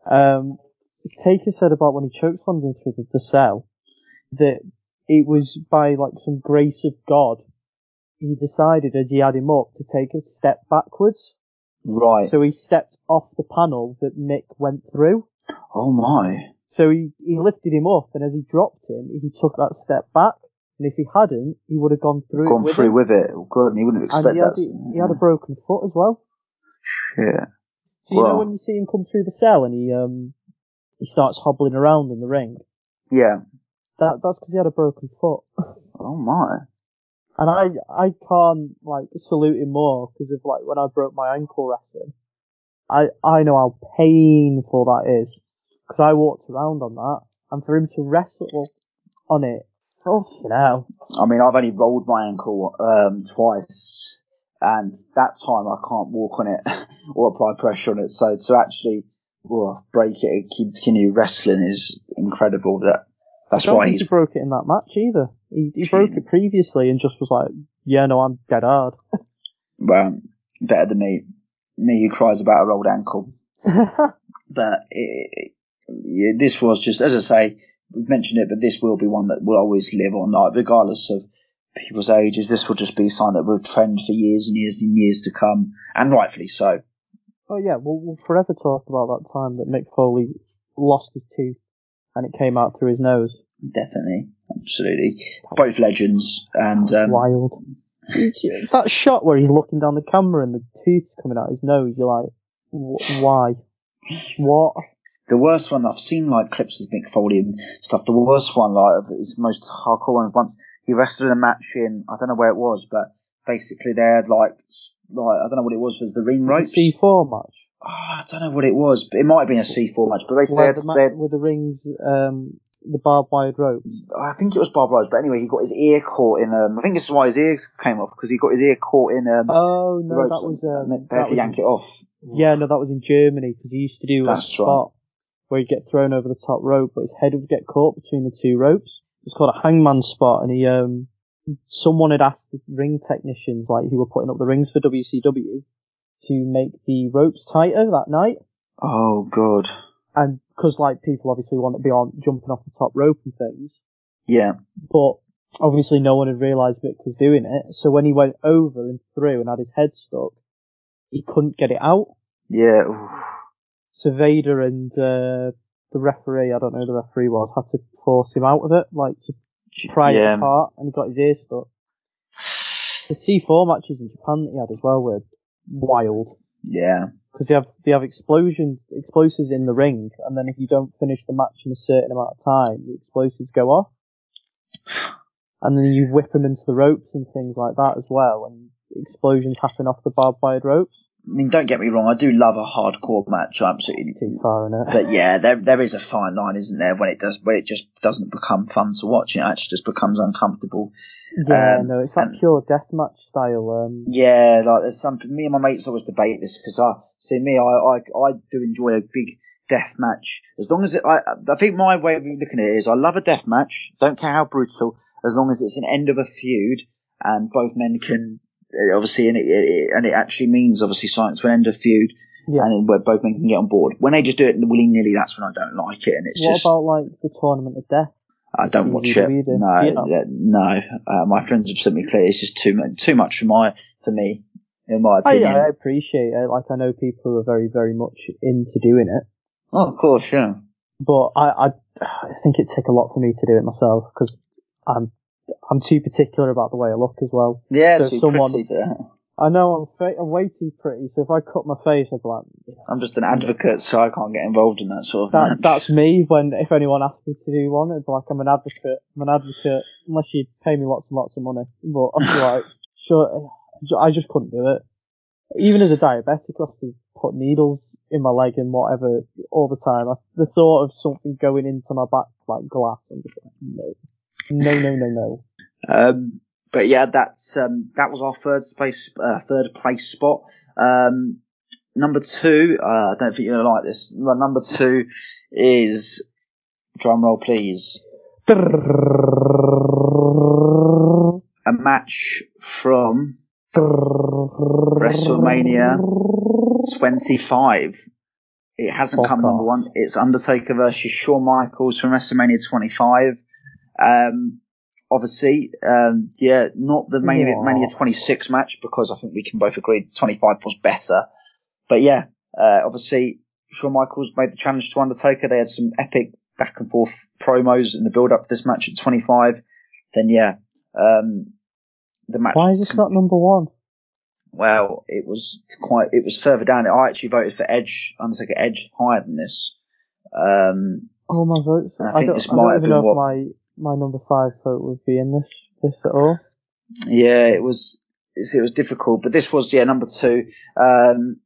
<laughs> Um, Taker said about when he chokeslammed him through the, the cell that it was by like some grace of God. He decided as he had him up to take a step backwards. Right. So he stepped off the panel that Mick went through. oh my. So he, he lifted him up and as he dropped him, he took that step back. And if he hadn't, he would have gone through Gone with through him. with it. And he wouldn't expect and he had, that. he had a broken foot as well. Shit. So you know when you see him come through the cell and he um he starts hobbling around in the ring. Yeah. That that's because he had a broken foot. <laughs> Oh my. And I I can't like salute him more because of like when I broke my ankle wrestling. I I know how painful that is because I walked around on that, and for him to wrestle on it, fucking hell. I mean, I've only rolled my ankle um, twice, and that time I can't walk on it <laughs> or apply pressure on it. So to actually well, break it and continue wrestling is incredible. That that's I don't why think he's he broke it in that match either. He he broke it previously and just was like, yeah, no, I'm dead hard. <laughs> well better than me. Me who cries about a rolled ankle. <laughs> But it, yeah, this was just, as I say, we've mentioned it, but this will be one that will always live on, like regardless of people's ages. This will just be something that will trend for years and years and years to come, and rightfully so. oh yeah, we'll, we'll forever talk about that time that Mick Foley lost his tooth and it came out through his nose. Definitely, absolutely, both legends, and um, Wild. that shot where he's looking down the camera and the tooth coming out his nose, you're like, wh- why? What? the worst one I've seen like clips of Mick Foley and stuff. The worst one, like of his most hardcore ones, once he wrestled in a match in I don't know where it was, but basically they had like like I don't know what it was. Was the ring ropes? C4 match. Oh, I don't know what it was, but it might have been a C4 match. But basically, they Where had, the, they ma- had- with the rings, um, the barbed wire ropes. I think it was barbed Rose. But anyway, he got his ear caught in. Um, I think this is why his ears came off because he got his ear caught in. Um, Oh no, that was and um, they, they had to yank it off. yeah, no, that was in Germany because he used to do That's a spot where he'd get thrown over the top rope, but his head would get caught between the two ropes. It's called a hangman spot, and he um someone had asked the ring technicians like who were putting up the rings for WCW to make the ropes tighter that night, Oh god. And because like people obviously want to be on jumping off the top rope and things, Yeah. but obviously no one had realised Mick was doing it. So when he went over and through and had his head stuck, he couldn't get it out. Yeah. Ooh. So Vader and uh, the referee, I don't know who the referee was, had to force him out of it, like to pry Yeah. it apart, and he got his ear stuck. The C4 matches in Japan that he had as well were wild Yeah. Because they have they have explosion explosives in the ring, and then if you don't finish the match in a certain amount of time, the explosives go off, <sighs> and then you whip them into the ropes and things like that as well, and explosions happen off the barbed wire ropes. I mean, don't get me wrong. I do love a hardcore match. I absolutely Too far in it. But yeah, there there is a fine line, isn't there, when it does when it just doesn't become fun to watch. It actually just becomes uncomfortable. Yeah, Um, no, it's like and- pure deathmatch style. Um, Yeah, like there's some. Me and my mates always debate this because I see me. I, I I do enjoy a big death match as long as it. I I think my way of looking at it is I love a death match. Don't care how brutal, as long as it's an end of a feud and both men can uh, obviously and it, it and it actually means obviously something to an end of a feud. Yeah. and where both men can get on board. When they just do it willy nilly, that's when I don't like it, and it's what just about like the tournament of death? I don't watch it. to read it. No, no. Uh, my friends have sent me clear. It's just too much, too much for my for me, in my I, opinion. I appreciate it. Like I know people who are very, very much into doing it, oh, of course, yeah. but I, I, I think it'd take a lot for me to do it myself because I'm, I'm too particular about the way I look as well. Yeah, So too someone- pretty for that. I know I'm, fa- I'm way too pretty, so if I cut my face, I'd be like, I'm just an advocate, so I can't get involved in that sort of that, match. that's me. When if anyone asks me to do one, it'd be like I'm an advocate. I'm an advocate unless you pay me lots and lots of money. But I'm <laughs> like, sure, I just couldn't do it. Even as a diabetic, I have to put needles in my leg and whatever all the time. I, the thought of something going into my back like glass, I'm just like, no, no, no, no, no. <laughs> Um, but yeah, that's um, that was our third space, uh, third place spot. Um, number two, uh, I don't think you're gonna like this. Number two is drum roll, please. A match from WrestleMania 25. It hasn't Fuck come number one. It's Undertaker versus Shawn Michaels from WrestleMania 25. Um, obviously, um, yeah, not the main What? Mania 26 match because I think we can both agree 25 was better. But yeah, uh, obviously, Shawn Michaels made the challenge to Undertaker. They had some epic back and forth promos in the build up to this match at 25. Then yeah, um, the match. Why is this not number one? Well, it was quite. It was further down. I actually voted for Edge, I'm Undertaker Edge higher than this. Um, Oh my votes! I I, don't, this I might don't have even know what- if my my number five vote would be in this this at all. yeah, it was. It was difficult, but this was yeah number two. Um,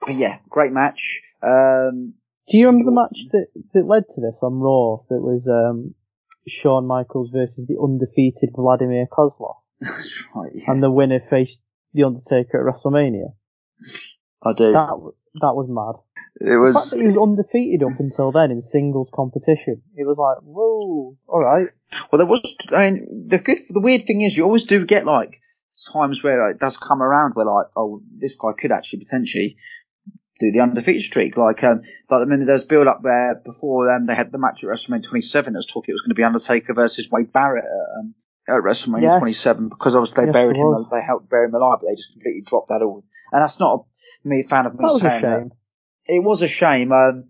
but yeah, great match. Um, Do you remember the match that, that led to this on Raw? That was um, Shawn Michaels versus the undefeated Vladimir Kozlov, <laughs> that's right. Yeah, and the winner faced the Undertaker at WrestleMania. I do. That that was mad. it was. The fact that he was undefeated up until then in singles competition, it was like, whoa, all right. Well, there was. I mean, the good. The weird thing is, you always do get like times where it does come around where like, oh, this guy could actually potentially do the undefeated streak. Like, um, like I remember there's build up there before um, they had the match at WrestleMania 27. There was talk it was going to be Undertaker versus Wade Barrett at, um, at WrestleMania Yes. 27 because obviously they Yes, buried him. They helped bury him alive, but they just completely dropped that all. And that's not a, me a fan of me That was a saying that shame. it was a shame. Um,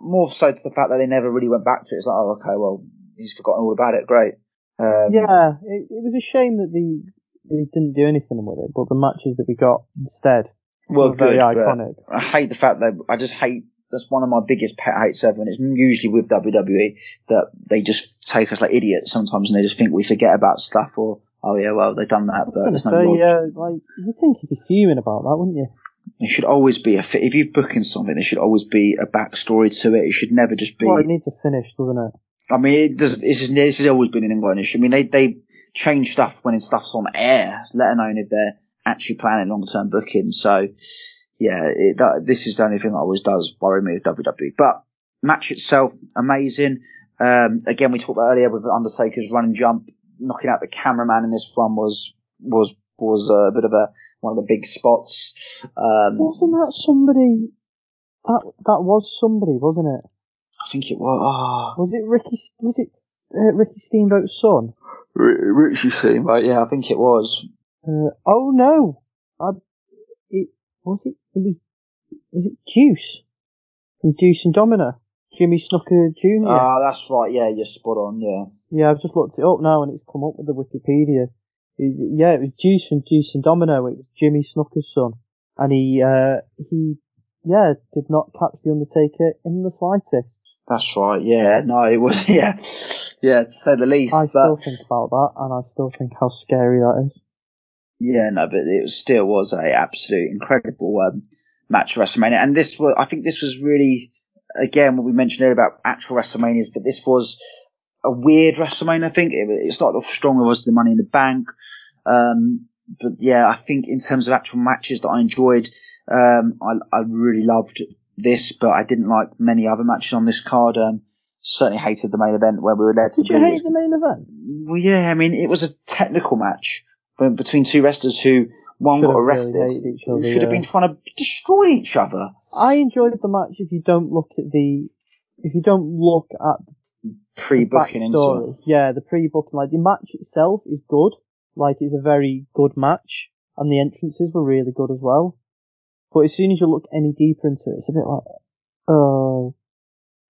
more so to the fact that they never really went back to it. It's like, oh, okay, well, he's forgotten all about it. Great. Um, Yeah, it, it was a shame that the they didn't do anything with it, but the matches that we got instead well, were very good. but iconic. I hate the fact that I just hate. That's one of my biggest pet hates ever, and it's usually with WWE that they just take us like idiots sometimes, and they just think we forget about stuff, or oh yeah, well they've done that, but there's no say, yeah, like you'd think you'd be fuming about that, wouldn't you? There should always be a fi- if you're booking something, there should always be a backstory to it. It should never just be. Well, it needs a finish, doesn't it? I mean, it does, this, is, this has always been an England issue. I mean, they, they change stuff when stuff's on air, let alone if they're actually planning long-term booking. So, yeah, it, that, this is the only thing that always does worry me with WWE. But match itself, amazing. Um, again, we talked about earlier with Undertaker's run and jump, knocking out the cameraman in this one was, was, was a bit of a, one of the big spots. Um, Wasn't that somebody? That that was somebody, wasn't it? I think it was, ah, Was it Ricky? Was it uh, Ricky Steamboat's son? Richie Steam, right? Yeah, I think it was. Uh, oh no, I, was it. It was was it Deuce from Deuce and Domino? Jimmy Snuka Jr. Ah, that's right. Yeah, you're spot on. Yeah. yeah, I've just looked it up now and it's come up with the Wikipedia. It- yeah, it was Deuce from Deuce and Domino. It was Jimmy Snuka's son, and he uh he yeah did not catch the Undertaker in the slightest. That's right. Yeah. No, it was. <laughs> Yeah. Yeah, to say the least. I but still think about that, and I still think how scary that is. Yeah, no, but it still was a absolute incredible um, match at WrestleMania, and this was. I think this was really again what we mentioned earlier about actual WrestleManias, but this was a weird WrestleMania. I think it, it's not as strong as the Money in the Bank. Um, but yeah, I think in terms of actual matches that I enjoyed, um, I, I really loved this, but I didn't like many other matches on this card. Um, certainly hated the main event where we were led to Did you be. hate the main event? Well, yeah, I mean, it was a technical match be- between two wrestlers who one Should got have really arrested, hated other, should have yeah. been trying to destroy each other. I enjoyed the match if you don't look at the, if you don't look at the Pre-booking into. Yeah, the pre-booking, like the match itself is good. Like it's a very good match, and the entrances were really good as well. But as soon as you look any deeper into it, it's a bit like, oh,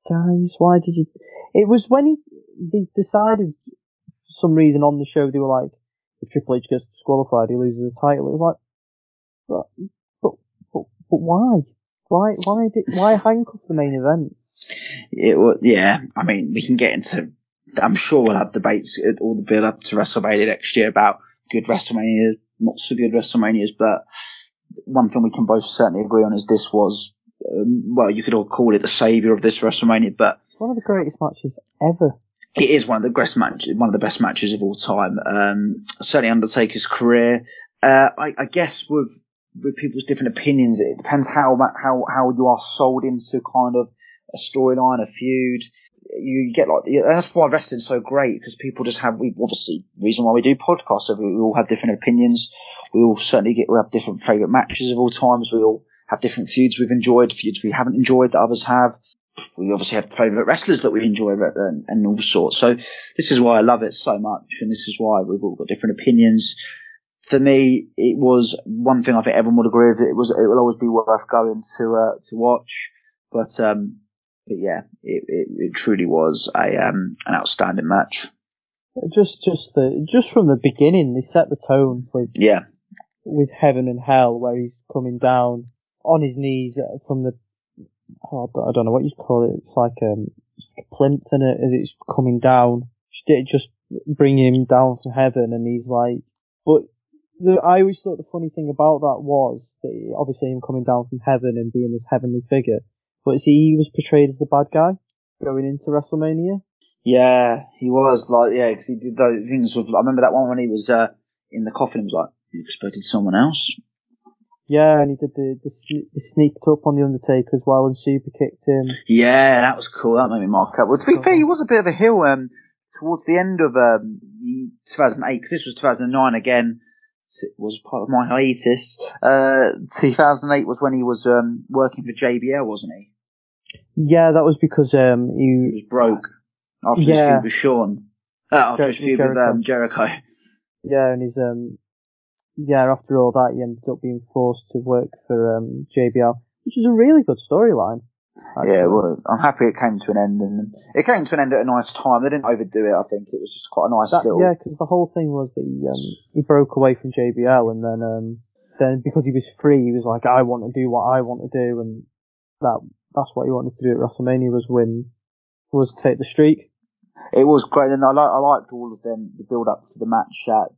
guys, why did you? It was when he, they decided for some reason on the show they were like, if Triple H gets disqualified, he loses the title. It was like, but but but, but why? Why why did why handcuff the main event? It wa yeah. I mean, we can get into. I'm sure we'll have debates at all the build up to WrestleMania next year about good WrestleManias, not so good WrestleManias. But one thing we can both certainly agree on is this was, um, well, you could all call it the savior of this WrestleMania, but One of the greatest matches ever. It is one of the best matches, one of the best matches of all time. Um, certainly Undertaker's career. Uh, I, I guess with with people's different opinions, it depends how how how you are sold into kind of a storyline, a feud. You get like that's why wrestling's so great because people just have we obviously reason why we do podcasts. So we, all have different opinions. We all certainly get we have different favourite matches of all times. We all have different feuds we've enjoyed, feuds we haven't enjoyed that others have we obviously have favourite wrestlers that we enjoy and, and all sorts. So this is why I love it so much, and this is why we've all got different opinions. For me, it was one thing I think everyone would agree with. It was it will always be worth going to uh, to watch, but um, but yeah, it, it, it truly was a um, an outstanding match. Just just the just from the beginning, they set the tone with Yeah, with heaven and hell, where he's coming down on his knees from the oh, I don't- know what you'd call it. It's like um, it's like a plinth in it as it's coming down. Just- Just bringing him down from heaven, and he's like, but the, I always thought the funny thing about that was that obviously him coming down from heaven and being this heavenly figure, but see, he was portrayed as the bad guy going into WrestleMania. yeah, he was like yeah, because he did those things with. I remember that one when he was uh, in the coffin. He was like, "You expected someone else." Yeah, and he did the the, the sneaked up on the Undertaker as well and super kicked him. Yeah, that was cool. That made me mark up. Well, to be fair, he was a bit of a hill um, towards the end of um, 2008, because this was 2009 again. It was part of my hiatus. Uh, 2008 was when he was um, working for JBL, wasn't he? Yeah, that was because um He he was broke after his Yeah. feud with Sean. Uh, after Jer- his feud with um, Jericho. yeah, and he's um yeah after all that he ended up being forced to work for um JBL, which is a really good storyline. actually. Yeah, well, I'm happy it came to an end, and it came to an end at a nice time. They didn't overdo it. I think it was just quite a nice That, little. yeah, because the whole thing was that he um he broke away from JBL and then um then because he was free he was like I want to do what I want to do and that that's what he wanted to do at WrestleMania was win was take the streak. It was great, and I, li- I liked all of them. The build up to the match at,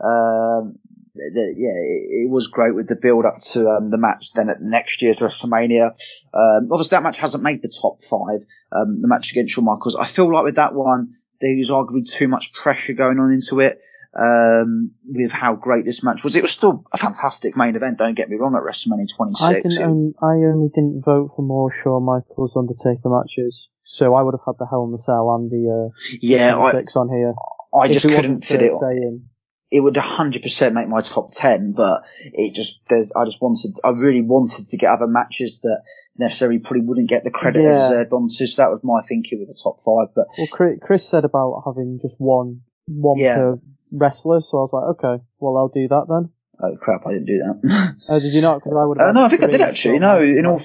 um, the, yeah, it, it was great with the build up to um, the match. Then at next year's WrestleMania, um, obviously that match hasn't made the top five. Um, the match against Shawn Michaels, I feel like with that one there was arguably too much pressure going on into it. Um, with how great this match was, it was still a fantastic main event. Don't get me wrong. At WrestleMania 26, I didn't own, I only didn't vote for more Shawn Michaels Undertaker matches, so I would have had the Hell in the Cell and the uh, yeah, I, six on here. I just couldn't fit it. Saying, it would 100% make my top 10, but it just, there's, I just wanted, I really wanted to get other matches that necessarily probably wouldn't get the credit Yeah. as uh, onto, so that was my thinking with the top five, but well, Chris, said about having just one one Yeah. per wrestler, so I was like, okay, well I'll do that then. oh crap, I didn't do that. Uh, did you not? Because I would. Uh, no, I think I did actually, no, in all-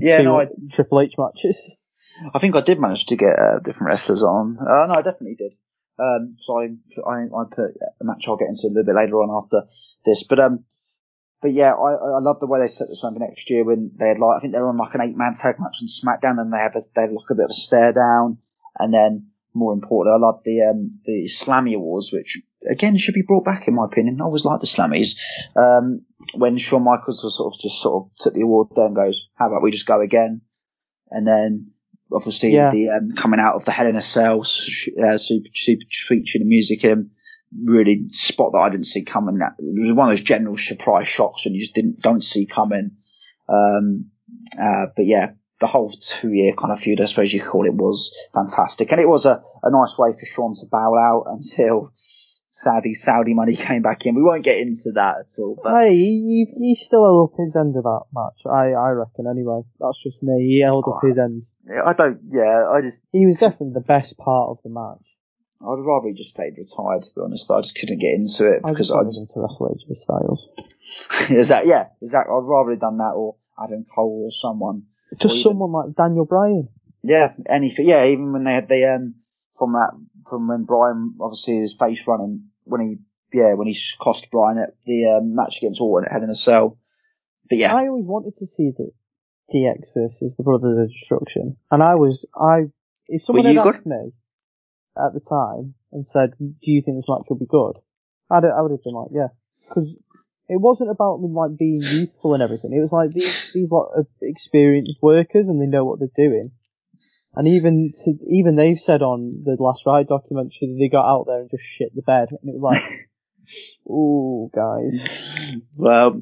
yeah, no, I- Triple H matches. I think I did manage to get uh, different wrestlers on. Uh, no, I definitely did. Um, so I, I, I put a match I'll get into a little bit later on after this, but um, but yeah, I, I love the way they set this up for next year when they had like I think they were on like an eight man tag match on SmackDown and they had a, they had like a bit of a stare down and then more importantly I love the um the Slammy Awards which again should be brought back in my opinion. I always like the Slammies. Um, when Shawn Michaels was sort of just sort of took the award there and goes, how about we just go again? And then obviously Yeah. the um, coming out of the Hell in a Cell, uh, super super featuring the music in really spot that I didn't see coming. That it was one of those general surprise shocks when you just didn't don't see coming. Um, uh, but yeah, the whole two year kind of feud, I suppose you could call it, was fantastic, and it was a, a nice way for Shawn to bow out <laughs> until Saudi Saudi money <laughs> came back in. We won't get into that at all. But Hey, he, he still held up his end of that match. I, I reckon anyway. That's just me. He held up his end. I don't. Yeah, I just. He was definitely the best part of the match. I'd rather he just stayed retired. To be honest, I just couldn't get into it because I just. him to wrestle AJ Styles. <laughs> is that yeah? Exactly. I'd rather have done that or Adam Cole or someone. Just Or even- someone like Daniel Bryan. Yeah, anything. Yeah, even when they had the um from that from when Brian obviously his face running when he yeah when he cost Brian at the um, match against Orton at Hell in a Cell. But yeah, I always wanted to see the DX versus the Brothers of Destruction, and I was I if someone had good? asked me at the time and said, "Do you think this match will be good?" I'd I would have been like, "Yeah," because it wasn't about them like being youthful and everything. It was like these these lot of experienced workers and they know what they're doing. And even to, even they've said on the Last Ride documentary that they got out there and just shit the bed, and it was like, <laughs> "Ooh, guys." well,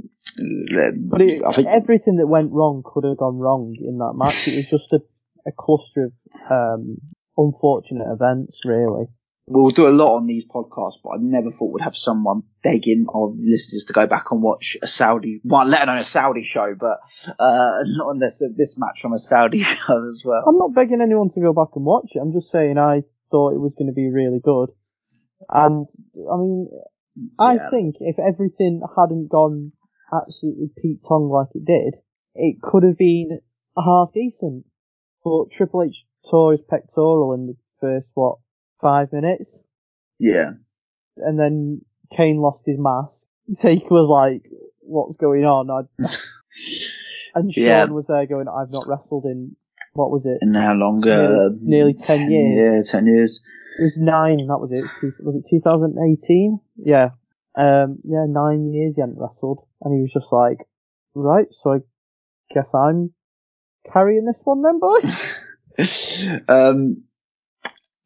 But it, I think everything that went wrong could have gone wrong in that match. It was just a, a cluster of um, unfortunate events, really. We'll do a lot on these podcasts, but I never thought we'd have someone begging our listeners to go back and watch a Saudi, well, let alone a Saudi show, but uh, <laughs> not unless this match from a Saudi <laughs> show as well. I'm not begging anyone to go back and watch it. I'm just saying I thought it was going to be really good. And, I mean, I Yeah. think if everything hadn't gone absolutely Pete Tong like it did, it could have been half decent. But Triple H tore his pectoral in the first, what, five minutes? Yeah. and then Kane lost his mask. Taker was like, "What's going on?" <laughs> And Shawn Yeah. was there going, "I've not wrestled in what was it? And how long? Uh, Nearly- nearly 10 years. Yeah, 10 years. It was nine. That was it. Was it 2018? Yeah, um, yeah, nine years he hadn't wrestled, and he was just like, "Right, so I guess I'm carrying this one then, boy." <laughs> um,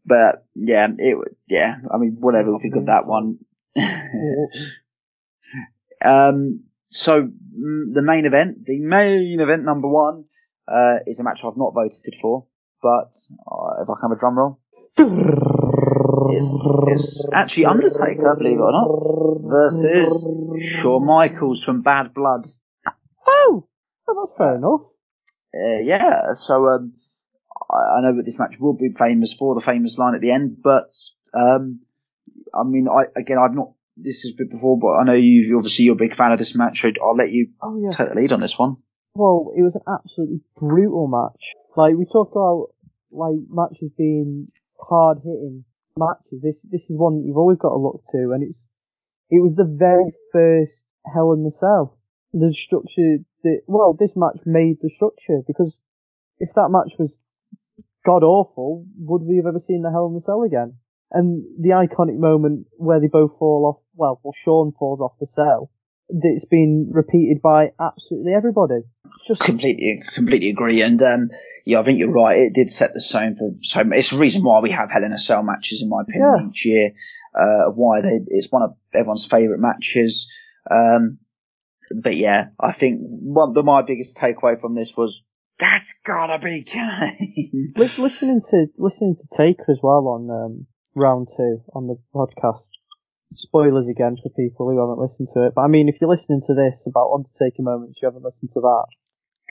but yeah, it yeah. I mean, whatever we think of that one. <laughs> um, so the main event, the main event number one, uh, is a match I've not voted for, but uh, if I can have a drum roll, it's, it's actually Undertaker, believe it or not, versus Shawn Michaels from Bad Blood. Oh, well, that's fair enough. Uh, yeah, so um, I, know that this match will be famous for the famous line at the end, but um, I mean, I again, I've not. This has been before, but I know you obviously you're a big fan of this match. So I'll let you Oh yeah. take the lead on this one. Well, it was an absolutely brutal match. Like we talk about like matches being hard hitting matches. This this is one that you've always got to look to, and it's it was the very first Hell in the Cell. The structure that well, this match made the structure because if that match was god awful, would we have ever seen the Hell in the Cell again? And the iconic moment where they both fall off, well, well, Shawn falls off the cell, that's been repeated by absolutely everybody. Just Completely, completely agree. And um, yeah, I think you're right. It did set the tone for so. It's the reason why we have Hell in a Cell matches, in my opinion, Yeah. each year. Uh, of why they, it's one of everyone's favourite matches. Um, but yeah, I think one of my biggest takeaway from this was that's gotta be Kane. <laughs> Lis- listening to listening to Taker as well on um, round two on the podcast. Spoilers again for people who haven't listened to it, but I mean, if you're listening to this about Undertaker moments, you haven't listened to that,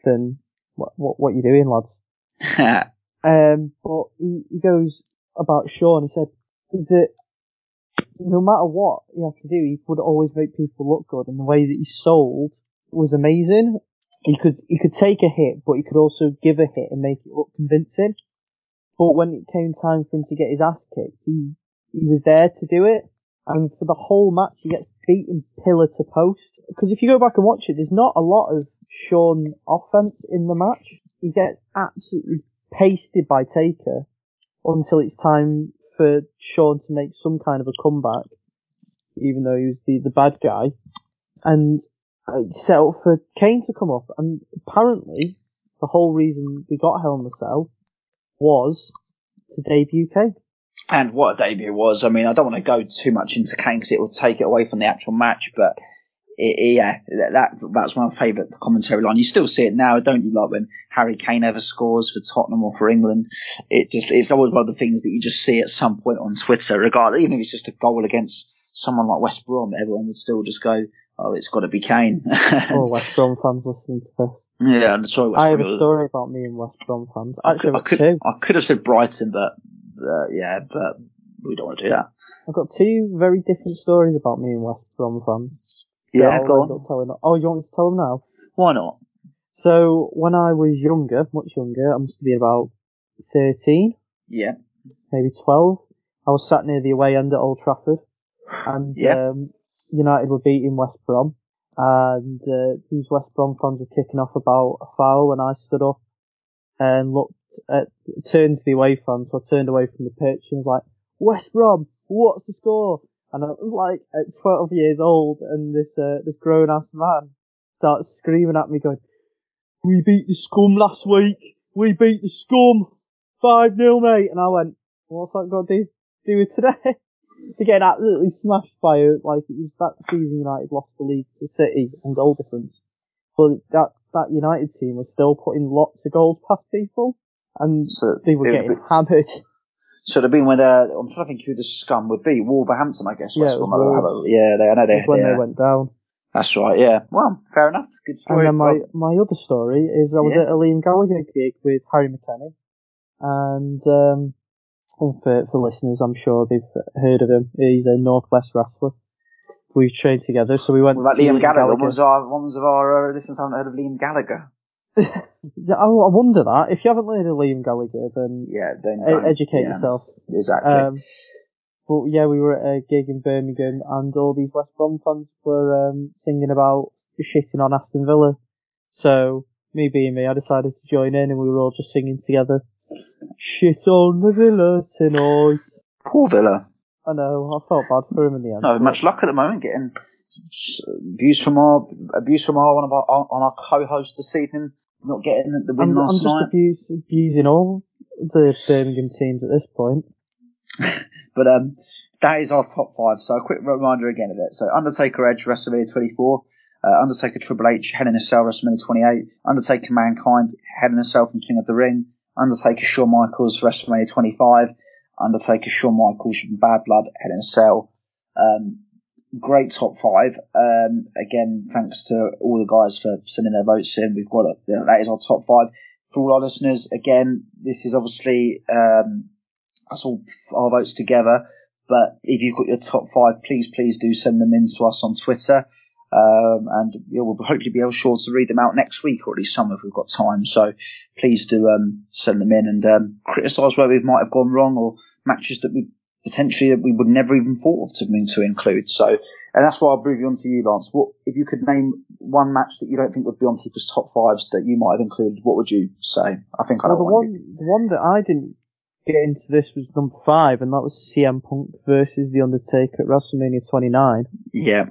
then what what what you doing, lads? <laughs> Um, but he, he goes about Shawn. He said that no matter what he had to do, he would always make people look good, and the way that he sold was amazing. He could he could take a hit, but he could also give a hit and make it look convincing. But when it came time for him to get his ass kicked, he he was there to do it. And for the whole match, he gets beaten pillar to post. Because if you go back and watch it, there's not a lot of Shawn offense in the match. He gets absolutely pasted by Taker until it's time for Shawn to make some kind of a comeback, even though he was the, the bad guy, and uh, set up for Kane to come up. And apparently, the whole reason we got Hell in the Cell was to debut Kane. and what a debut was. I mean, I don't want to go too much into Kane because it will take it away from the actual match, but it, yeah, that, that that's my favourite commentary line. You still see it now, don't you? Like when Harry Kane ever scores for Tottenham or for England, it just it's always one of the things that you just see at some point on Twitter, regardless, even if it's just a goal against someone like West Brom, everyone would still just go, "Oh, it's got to be Kane." All <laughs> West Brom fans listening to this. yeah, I'm sorry, West I have Brom. a story about me and West Brom fans. I Actually, could, I could. I could have said Brighton, but uh, yeah, but we don't want to do that. I've got two very different stories about me and West Brom fans. Yeah, go on. telling- Oh, you want me to tell them now? Why not? So when I was younger, much younger, I must have been about thirteen, Yeah, maybe twelve. I was sat near the away end at Old Trafford, and Yeah. um, United were beating West Brom, and uh, these West Brom fans were kicking off about a foul, and I stood up and looked at turned to the away fans, so I turned away from the pitch and was like, West Brom, what's the score? And I'm like at 12 years old, and this uh, this grown ass man starts screaming at me, going, "We beat the scum last week. We beat the scum, five 0 mate." And I went, "What's that got to do with today?" <laughs> They're getting absolutely smashed by it. Like it was that season United lost the league to City on goal difference, but that that United team was still putting lots of goals past people, and So they were getting be- hammered. So they've been with uh, I'm trying to think who the scum would be. Wolverhampton, I guess. Yeah, West it was Brom. I don't Wolves. yeah, they, I know they. when they, they went down. That's right. Yeah. Well, fair enough. Good story. And then my, my other story is I was Yeah. at a Liam Gallagher gig with Harry McKenny. And, um, and for, for listeners, I'm sure they've heard of him. He's a Northwest wrestler. We trained together, so we went that to Liam Gallagher? One of our one of our uh, listeners haven't heard of Liam Gallagher. <laughs> Yeah, I, I wonder that. If you haven't heard of Liam Gallagher, then Yeah. Then e- educate yeah, yourself. Exactly. Um, but yeah, we were at a gig in Birmingham, and all these West Brom fans were um, singing about shitting on Aston Villa. So me being me, I decided to join in, and we were all just singing together. Shit on the Villa tonight. Poor Villa. I know, I felt bad for him in the end. No, much luck at the moment getting abuse from our abuse from our one of our on our co-host this evening. Not getting the win I'm, I'm last just night. abuse, abusing all the Birmingham teams at this point. <laughs> But um, that is our top five. So a quick reminder again of it. So Undertaker Edge WrestleMania 24, uh, Undertaker Triple H Hell in a Cell WrestleMania 28, Undertaker Mankind Hell in a Cell from King of the Ring, Undertaker Shawn Michaels WrestleMania 25, Undertaker Shawn Michaels Bad Blood Hell in Cell. Um, great top five. Um, again, thanks to all the guys for sending their votes in. We've got a, that is our top five. For all our listeners, again, this is obviously um, us all our votes together. But if you've got your top five, please, please do send them in to us on Twitter. Um, and yeah, we'll hopefully be able sure to read them out next week, or at least some if we've got time. So please do um, send them in and um, criticise where we might have gone wrong or matches that we potentially that we would never even thought of to, to include. So, and that's why I'll move you on to you, Lance. What if you could name one match that you don't think would be on people's top fives that you might have included? What would you say? I think I Well, the one. one, the one that I didn't get into this was number five, and that was CM Punk versus The Undertaker at WrestleMania 29. Yeah,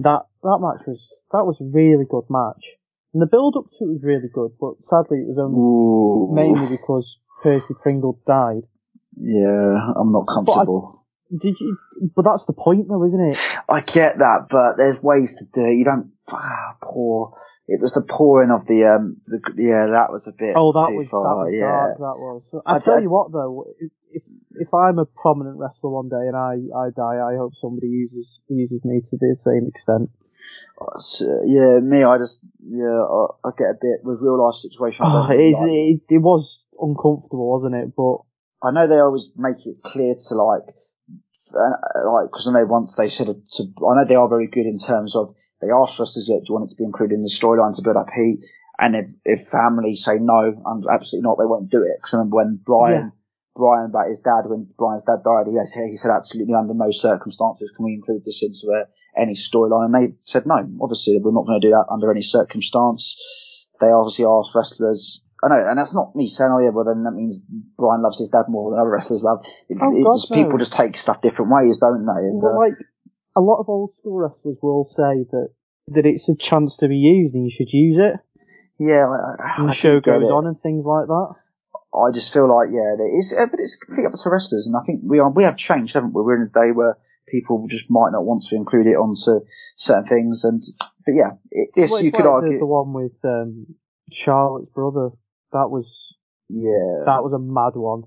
That that match was that was a really good match, and the build up to it was really good. But sadly, it was only Ooh. mainly because Percy Pringle died. Yeah, I'm not comfortable. Did you? But that's the point, though, isn't it? I get that, but there's ways to do it. You don't ah, pour. It was the pouring of the um. The, yeah, that was a bit Oh, that was that was yeah, dark. That was. So, I, I tell d- you what, though, if I'm a prominent wrestler one day and I I die, I hope somebody uses uses me to the same extent. It's, uh, yeah. Me, I just yeah. I, I get a bit with real life situations. Oh, it, like- it, it was uncomfortable, wasn't it? But I know they always make it clear to like, uh, like because I know once they said it to. I know they are very good in terms of they ask wrestlers, "Yeah, do you want it to be included in the storyline to build up heat?" And if, if families say no, I'm absolutely not, they won't do it. Because I remember when Brian, Brian about his dad, when Brian's dad died, he, said- he said absolutely under no circumstances can we include this into uh, any storyline, and they said no. Obviously, we're not going to do that under any circumstance. They obviously asked wrestlers. I know, and that's not me saying, oh yeah, well then that means Brian loves his dad more than other wrestlers love. It, Oh, it God, just, people no. just take stuff different ways, don't they? And, well, uh, like a lot of old school wrestlers will say that that it's a chance to be used and you should use it, yeah, I, and I the show goes on and things like that. I just feel like yeah, there is, uh, but it's completely up to wrestlers, and I think we are we have changed, haven't we? We're in a day where people just might not want to include it onto certain things, and but yeah, it, if Well, you could like argue, the, the one with um, Charlotte's brother. That was yeah, that was a mad one.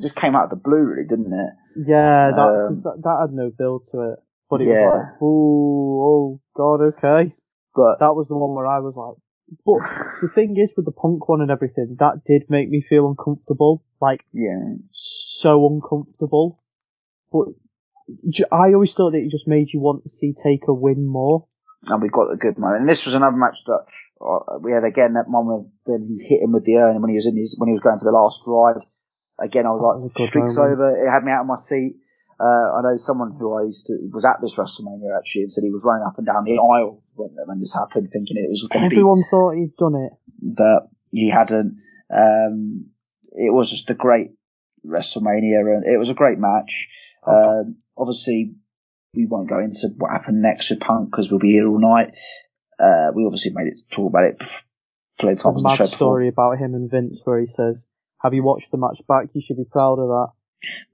just came out of the blue, really, didn't it? Yeah, that Um, 'cause that, that had no build to it. But it Yeah. was like, ooh, oh god, okay. But That was the one where I was like, but the thing is with the punk one and everything, that did make me feel uncomfortable. Like, yeah, so uncomfortable. But I always thought that it just made you want to see Taker win more. and we got a good moment. And this was another match that uh, we had again that moment when he hit him with the urn when he was in his when he was going for the last ride. Again, I was That like, streaks over. It had me out of my seat. Uh, I know someone who I used to was at this WrestleMania actually and said he was running up and down the aisle when, when this happened, thinking it was going to be Everyone thought he'd done it. but he hadn't. Um, it was just a great WrestleMania, and it was a great match. Um, obviously, we won't go into what happened next with Punk because we'll be here all night. Uh, we obviously made it talk about it plenty of A times mad show before. story about him and Vince where he says, "Have you watched the match back? You should be proud of that."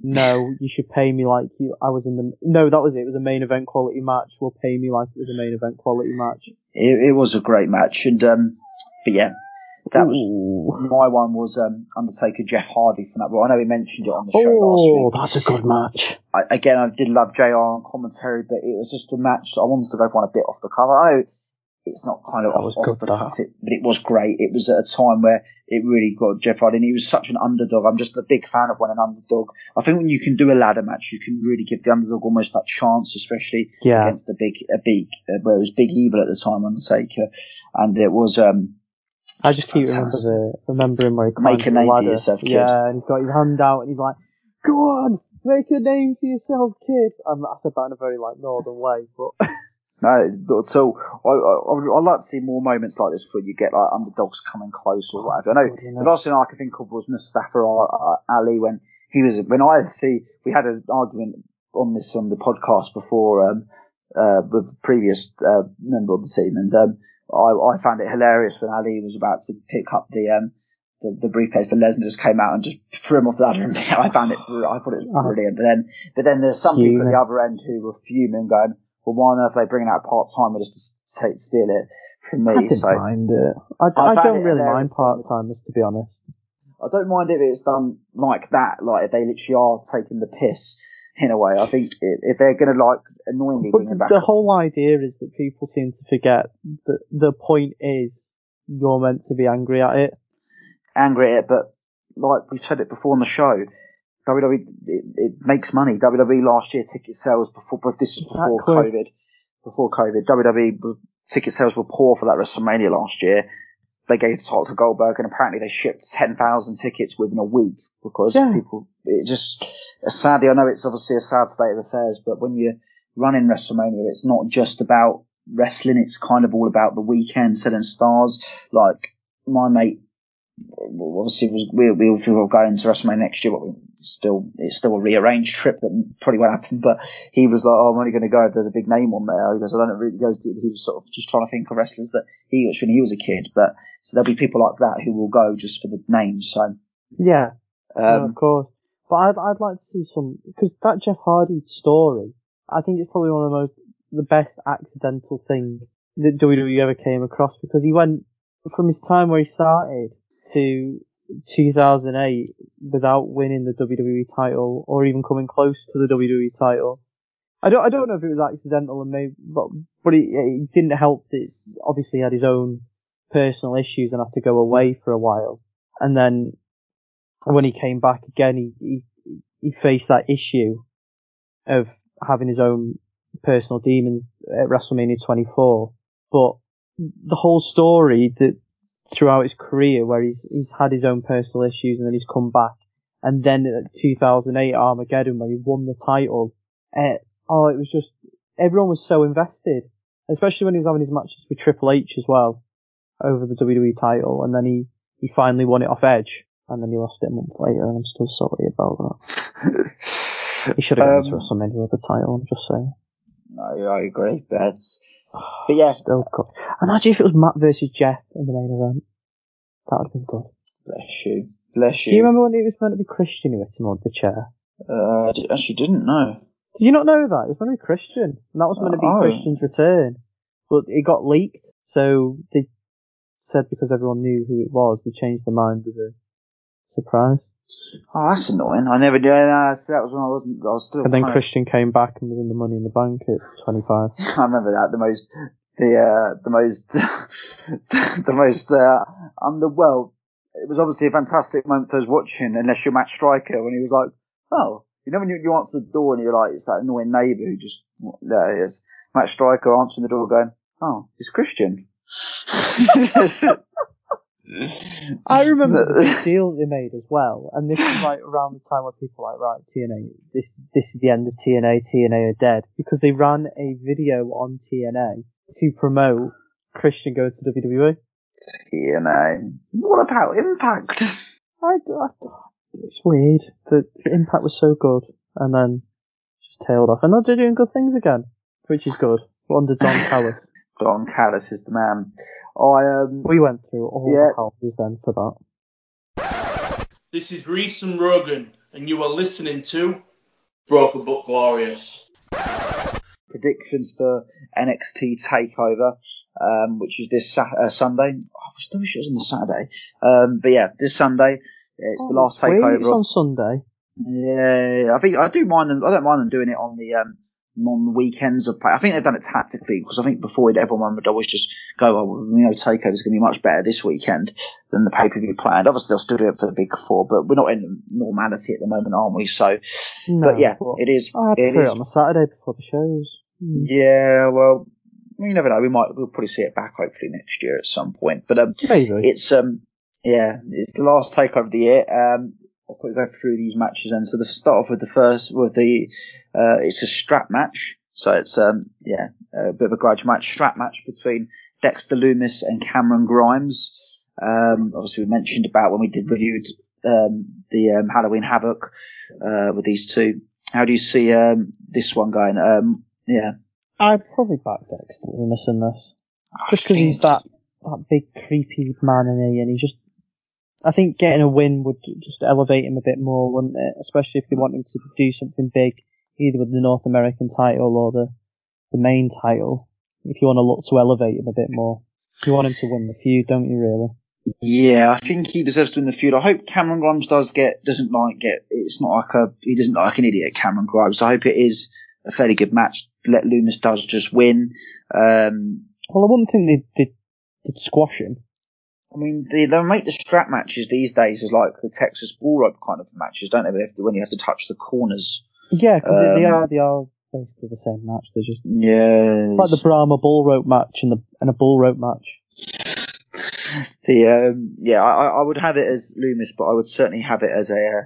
No, you should pay me like you. I was in the. No, that was it. It was a main event quality match. Will pay me like it was a main event quality match. It, it was a great match, and um, but yeah, that was Ooh. my one was um, Undertaker Jeff Hardy from that. Well, I know we mentioned it on the show last week. Oh, that's a good match. I, again, I did love JR on commentary, but it was just a match I wanted to go for one a bit off the cuff. I know it's not kind of That off, was off the that. cuff, it, but it was great. It was at a time where it really got Jeff Hardy, and he was such an underdog. I'm just a big fan of when an underdog. I think when you can do a ladder match, you can really give the underdog almost that chance, especially Yeah. against a big, a big, uh, where it was Big Evil at the time, Undertaker, and it was um, I just keep remember the remembering where he Make a name for ladder. yourself, kid. Yeah, and he's got his hand out and he's like, "Go on, make a name for yourself, kid." Um, I said that in a very like northern way, but <laughs> No, all. I, I, I- I'd like to see more moments like this where you get like underdogs coming close or whatever. I know the last thing I can think of was Mustafa uh, Ali when he was when I see we had an argument on this on the podcast before um, uh, with the previous uh, member of the team, and um, I, I found it hilarious when Ali was about to pick up the um, the, the briefcase, and Lesnar just came out and just threw him off the ladder. And <laughs> I found it, I thought it was Oh. brilliant. But then, but then there's some people at the other end who were fuming, going, "Well, why on earth are they bringing out part timer just to steal it from me?" I didn't so mind it. I, I I, don't really mind part timers to be honest. I don't mind if it's done like that, like if they literally are taking the piss in a way. I think if, if they're going to like annoy me, But bring the, back, the whole idea is that people seem to forget that the point is you're meant to be angry at it. angry at it, but like we've said it before on the show, WWE it, it makes money. WWE last year ticket sales before, but this is before. COVID. Before COVID, WWE ticket sales were poor for that WrestleMania last year. They gave the title to Goldberg, and apparently they shipped ten thousand tickets within a week because Yeah. people. It just sadly, I know it's obviously a sad state of affairs, but when you're running WrestleMania, it's not just about wrestling. It's kind of all about the weekend, selling stars. Like my mate obviously was we we all were going to WrestleMania next year, but we still it's still a rearranged trip that probably won't happen. But he was like, oh, I'm only going to go if there's a big name on there. He goes, I don't really. He goes, he was sort of just trying to think of wrestlers that he was when he was a kid. But so there'll be people like that who will go just for the name. So Yeah, no, um, of course. But I'd I'd like to see some because that Jeff Hardy story. I think it's probably one of the most the best accidental thing that WWE ever came across because he went from his time where he started to 2008 without winning the WWE title or even coming close to the WWE title. I don't I don't know if it was accidental and maybe but but it, it didn't help that obviously he had his own personal issues and had to go away for a while and then when he came back again, he, he, he faced that issue of having his own personal demons at WrestleMania 24. But the whole story that throughout his career where he's, he's had his own personal issues and then he's come back and then at 2008 Armageddon where he won the title, uh, oh, it was just, everyone was so invested, especially when he was having his matches with Triple H as well over the WWE title and then he, he finally won it off Edge and then he lost it a month later, and I'm still sorry about that. <laughs> He should have gone to Um, WrestleMania with the title. I'm just saying. no, I agree. But but yeah, Still good. Imagine if it was Matt versus Jeff in the main event. That would have been good. bless you, bless you. Do you remember when it was meant to be Christian who hit him on the chair? Uh, I d- actually didn't know. Did you not know that? It was meant to be Christian, and that was meant to be Oh. Christian's return, but it got leaked. So they said because everyone knew who it was, they changed their mind as a Surprise. Oh, that's annoying. I never did. Uh, so that was when I wasn't. I was still. And then kind of- Christian came back and was in the Money in the Bank at 25. <laughs> I remember that the most, the uh, the most, <laughs> the most uh, underwhelmed. It was obviously a fantastic moment for us watching, unless you're Matt Striker, when he was like, "Oh, you know when you, you answer the door and you're like, it's that annoying neighbour who just there he is." Matt Striker answering the door, going, "Oh, it's Christian." <laughs> I remember the <laughs> deal they made as well, and this is like around the time where people were like, right, TNA, this this is the end of TNA, TNA are dead, because they ran a video on TNA to promote Christian going to WWE. TNA. What about Impact? I, I, it's weird that the Impact was so good, and then just tailed off, and now they're doing good things again, which is good. Under Don Callis, <laughs> Don Callis is the man. I um. we went through all Yeah. the houses then for that. This is Reese and Rogan, and you are listening to Broken But Glorious. predictions for NXT Takeover, um, which is this Sa- uh, Sunday. Oh, I still wish it was on the Saturday. Um, but yeah, this Sunday it's the Oh, last it's weird, Takeover. It's on Sunday. yeah, I think I do mind them. I don't mind them doing it on the um, on weekends of pay. I think they've done it tactically because I think before everyone would always just go, "Oh, well, you know, Takeover's going to be much better this weekend than the pay per view planned." Obviously, they'll still do it for the big four, but we're not in normality at the moment, aren't we? So, No, but yeah, it is. I It put it is on a Saturday before the shows. Hmm. Yeah, well, you never know. We might we'll probably see it back hopefully next year at some point. But um, Maybe. it's um, yeah, it's the last takeover of the year. Um, I'll quickly go through these matches then. So the start off with the first with the uh, it's a strap match. So it's um, yeah, a bit of a grudge match, strap match between Dexter Loomis and Cameron Grimes. Um, obviously we mentioned about when we did reviewed um, the um, Halloween Havoc uh, with these two. How do you see um, this one going? Um, yeah. I'd probably back Dexter Loomis in this. Just because he's that, that big creepy man in he, and he just, I think getting a win would just elevate him a bit more, wouldn't it? Especially if they want him to do something big, either with the North American title or the, the main title. If you want to look to elevate him a bit more. You want him to win the feud, don't you really? Yeah, I think he deserves to win the feud. I hope Cameron Grimes does get doesn't like get. It's not like a he doesn't like an idiot. Cameron Grimes. I hope it is a fairly good match. Let Loomis does just win. Um, Well, I wouldn't think they'd, they'd, they'd squash him. I mean, they they make the strap matches these days as like the Texas bull rope kind of matches, don't they? They to, when you have to touch the corners. Yeah, because they, they Um, are, they are basically the same match. They're just, Yeah, it's like the Brahma bull rope match and the, and a bull rope match. the um, yeah. I, I would have it as Loomis, but I would certainly have it as a uh,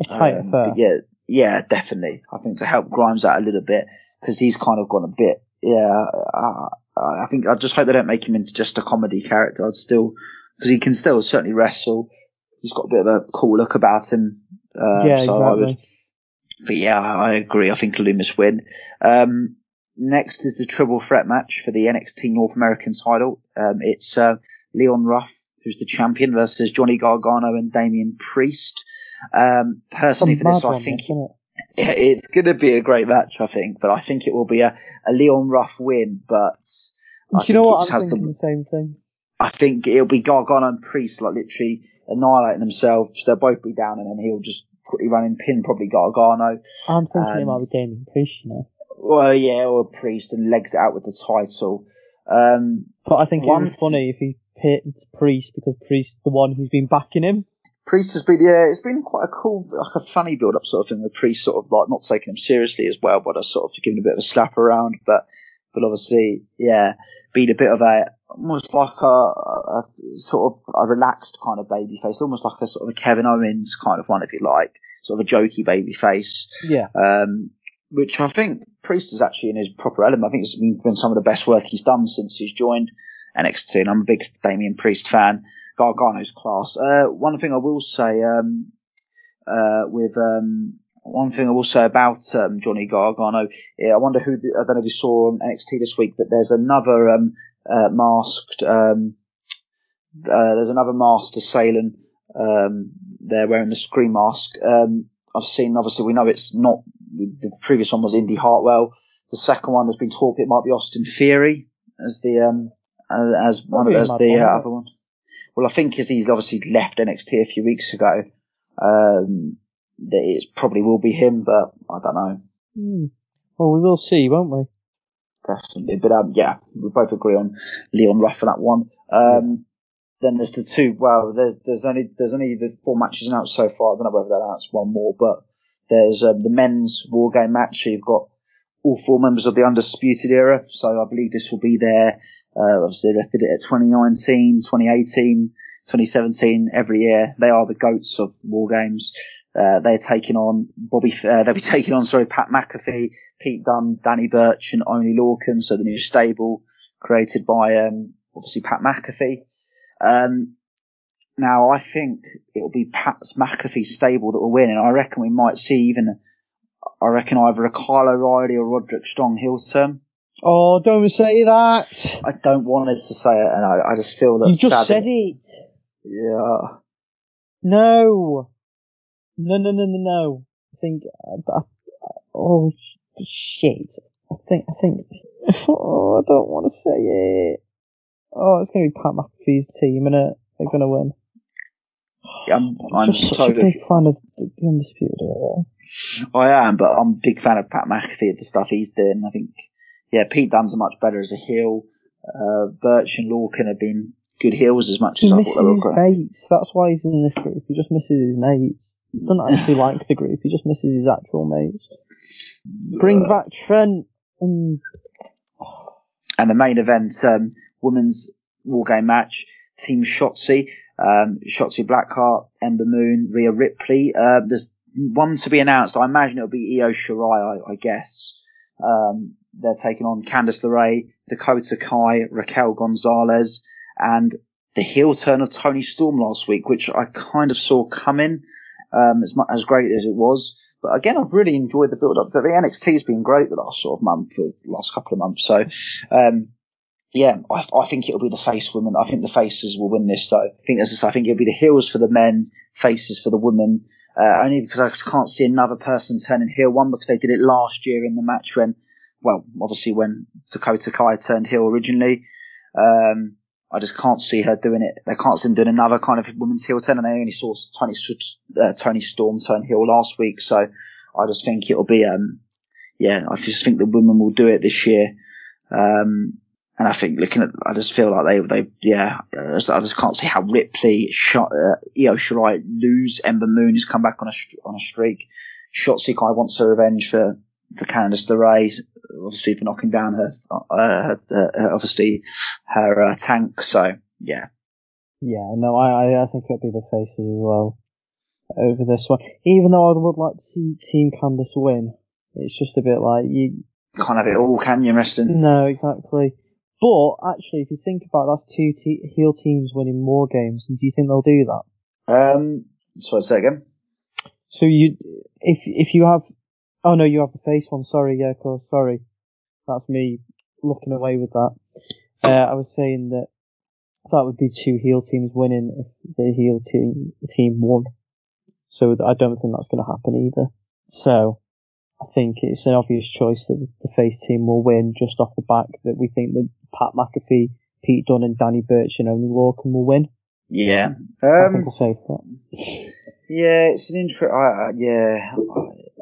A tight Um, affair. yeah, yeah, definitely. I think to help Grimes out a little bit because he's kind of gone a bit. Yeah, I, I think I just hope they don't make him into just a comedy character. I'd still because he can still certainly wrestle. He's got a bit of a cool look about him. Uh, yeah, so exactly. I would, but yeah, I agree. I think Loomis win. Um, next is the triple threat match for the NXT North American title. Um, it's uh, Leon Ruff, who's the champion, versus Johnny Gargano and Damian Priest. Um, personally, for this, I think yeah, it's going to be a great match, I think, but I think it will be a, a Leon Ruff win. But I Do you know what? I'm thinking the- the same thing. I think it'll be Gargano and Priest like literally annihilating themselves. They'll both be down, and then he'll just quickly run and pin probably Gargano. I'm thinking it might be Damian Priest, you know. Well, yeah, or Priest and legs it out with the title. Um, But I think it One would be funny if he pinned Priest because Priest's the one who's been backing him. Priest has been, yeah, it's been quite a cool, like a funny build up sort of thing with Priest sort of like not taking him seriously as well, but I sort of giving a bit of a slap around, but, but obviously, yeah, being a bit of a, almost like a, a sort of a relaxed kind of baby face, almost like a sort of a Kevin Owens kind of one, if you like, sort of a jokey baby face. Yeah. Um, which I think Priest is actually in his proper element. I think it's been, been some of the best work he's done since he's joined NXT, and I'm a big Damian Priest fan. Gargano's class. Uh, one thing I will say, um, uh, with, um, one thing I will say about, um, Johnny Gargano, yeah, I wonder who, the, I don't know if you saw on NXT this week, but there's another, um, uh, masked, um, uh, there's another masked assailant, um, there wearing the screen mask. Um, I've seen, obviously we know it's not, the previous one was Indi Hartwell. The second one has been talked, it might be Austin Theory as the, um, uh, as one of, as the uh, other one. Well, I think as he's obviously left NXT a few weeks ago, um, that it probably will be him, but I don't know. Hmm. Well, we will see, won't we? Definitely. But um, yeah, we both agree on Leon Ruff for that one. Um, then there's the two. Well, there's there's only there's only the four matches announced so far. I don't know whether they'll announce one more, but there's um, the men's war game match. So you've got all four members of the undisputed era. So I believe this will be there. Uh, obviously, they did it at 2019, 2018, 2017. Every year, they are the goats of war games. Uh, they're taking on Bobby. Uh, they'll be <laughs> taking on sorry Pat McAfee, Pete Dunne, Danny Burch, and Oney Lorcan. So the new stable created by um, obviously Pat McAfee. Um, now I think it'll be Pat's McAfee stable that will win, and I reckon we might see even, I reckon either a Kyle O'Reilly or Roderick Strong heel turn. Oh, don't say that. I don't want it to say it, and I, I just feel that. You just said it. Yeah. No. No, no, no, no, no. I think, I, I, oh, sh- shit. I think, I think, <laughs> oh, I don't want to say it. Oh, it's going to be Pat McAfee's team, and they're going to win. Yeah, I'm, I'm just such totally. a big fan of the, the Undisputed Era. I am, but I'm a big fan of Pat McAfee of the stuff he's doing. I think, yeah, Pete Dunne's much better as a heel. Uh, Burch and Lorcan have been good heels as much He as I misses thought they were. his great. mates. That's why he's in this group. He just misses his mates. He doesn't <laughs> actually like the group. He just misses his actual mates. Bring back Trent and And the main event, um, women's war game match, Team Shotzi, um, Shotzi Blackheart, Ember Moon, Rhea Ripley. Uh, there's one to be announced. I imagine it'll be Io Shirai, I, I guess. Um, they're taking on Candice LeRae, Dakota Kai, Raquel Gonzalez, and the heel turn of Toni Storm last week, which I kind of saw coming, um, as as great as it was. But again, I've really enjoyed the build up. The NXT's been great the last sort of month, the last couple of months. So, um, yeah, I, I think it'll be the face women. I think the faces will win this though. I think as I say, I think it'll be the heels for the men, faces for the women. Uh, only because I can't see another person turning heel. One because they did it last year in the match when, well, obviously when Dakota Kai turned heel originally. Um, I just can't see her doing it. They can't see them doing another kind of women's heel turn, and they only saw Toni uh, Toni Storm turn heel last week. So I just think it'll be, um, yeah, I just think the women will do it this year. Um, and I think looking at, I just feel like they, they, yeah, I just, I just can't see how Ripley, shot, uh, Io Shirai lose. Ember Moon has come back on a on a streak. Shotzi Kai wants her revenge for for Candice LeRae, obviously for knocking down her, uh, uh, obviously her uh, tank. So yeah, yeah, no, I, I I think it'll be the faces as well over this one. Even though I would like to see Team Candice win, it's just a bit like you can't have it all, can you, Reston? No, exactly. But actually, if you think about it, that's two te- heel teams winning more games, and do you think they'll do that? Um, sorry, say again. So you, if if you have, oh no, you have the face one. Sorry, yeah, of course. Sorry, that's me looking away with that. Uh, I was saying that that would be two heel teams winning if the heel team team won. So I don't think that's going to happen either. So I think it's an obvious choice that the face team will win just off the back that we think that Pat McAfee, Pete Dunne, and Danny Burch, and Oney Lorcan will win. Yeah, I um, think we'll save that. yeah, it's an intro. I, I, yeah,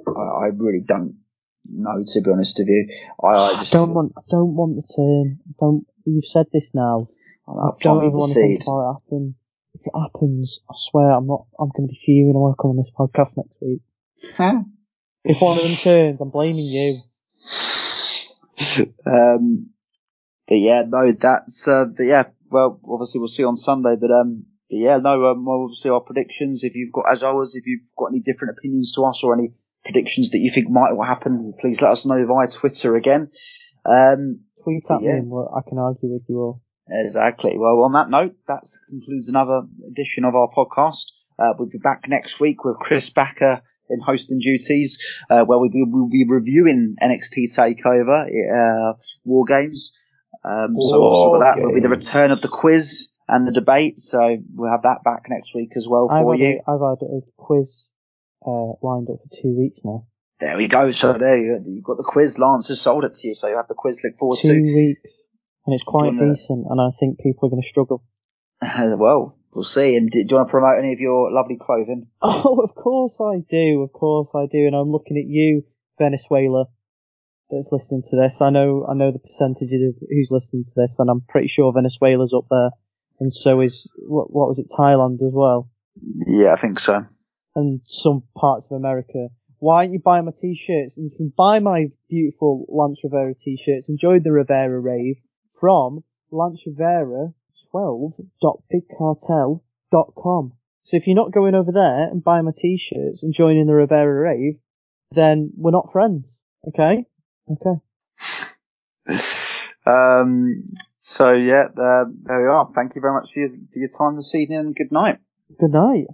I, I really don't know to be honest with you. I, I just I don't want, I don't want the turn. Don't. You've said this now. I I've don't planted ever want to think about it happen. If it happens, I swear I'm not. I'm going to be fuming. I want to come on this podcast next week. If one of them turns, I'm blaming you. um, but yeah, no, that's, uh, but yeah, well, obviously we'll see on Sunday, but, um, but yeah, no, um, well, obviously our predictions, if you've got, as always, if you've got any different opinions to us or any predictions that you think might will happen, please let us know via Twitter again. Um, Tweet at yeah. me and I can argue with you all. Exactly. Well, on that note, that concludes another edition of our podcast. Uh, we'll be back next week with Chris Backer in hosting duties, uh, where we'll be, we'll be reviewing NXT Takeover, uh, War Games. Um, so War obviously with that will be the return of the quiz and the debate. So we'll have that back next week as well I've for had, you. a, I've had a quiz uh, lined up for two weeks now. There we go. So there you go. You've got the quiz. Lance has sold it to you. So you have the quiz to look forward Two to. weeks, and it's quite Gonna- decent. And I think people are going to struggle. <laughs> well, We'll see. And do, do you want to promote any of your lovely clothing? <laughs> Oh, of course I do. Of course I do. And I'm looking at you, Venezuela, that's listening to this. I know, I know the percentages of who's listening to this, and I'm pretty sure Venezuela's up there, and so is what, what was it, Thailand as well, Yeah, I think so. and some parts of America. Why aren't you buying my t-shirts? And you can buy my beautiful Lance Rivera t-shirts. Enjoy the Rivera rave from lancevera12.bigcartel.com. So if you're not going over there and buying my t-shirts and joining the Rivera rave, then we're not friends. Okay? Okay. <sighs> Um, so yeah, uh, there we are. Thank you very much for your, for your time this evening and good night. Good night.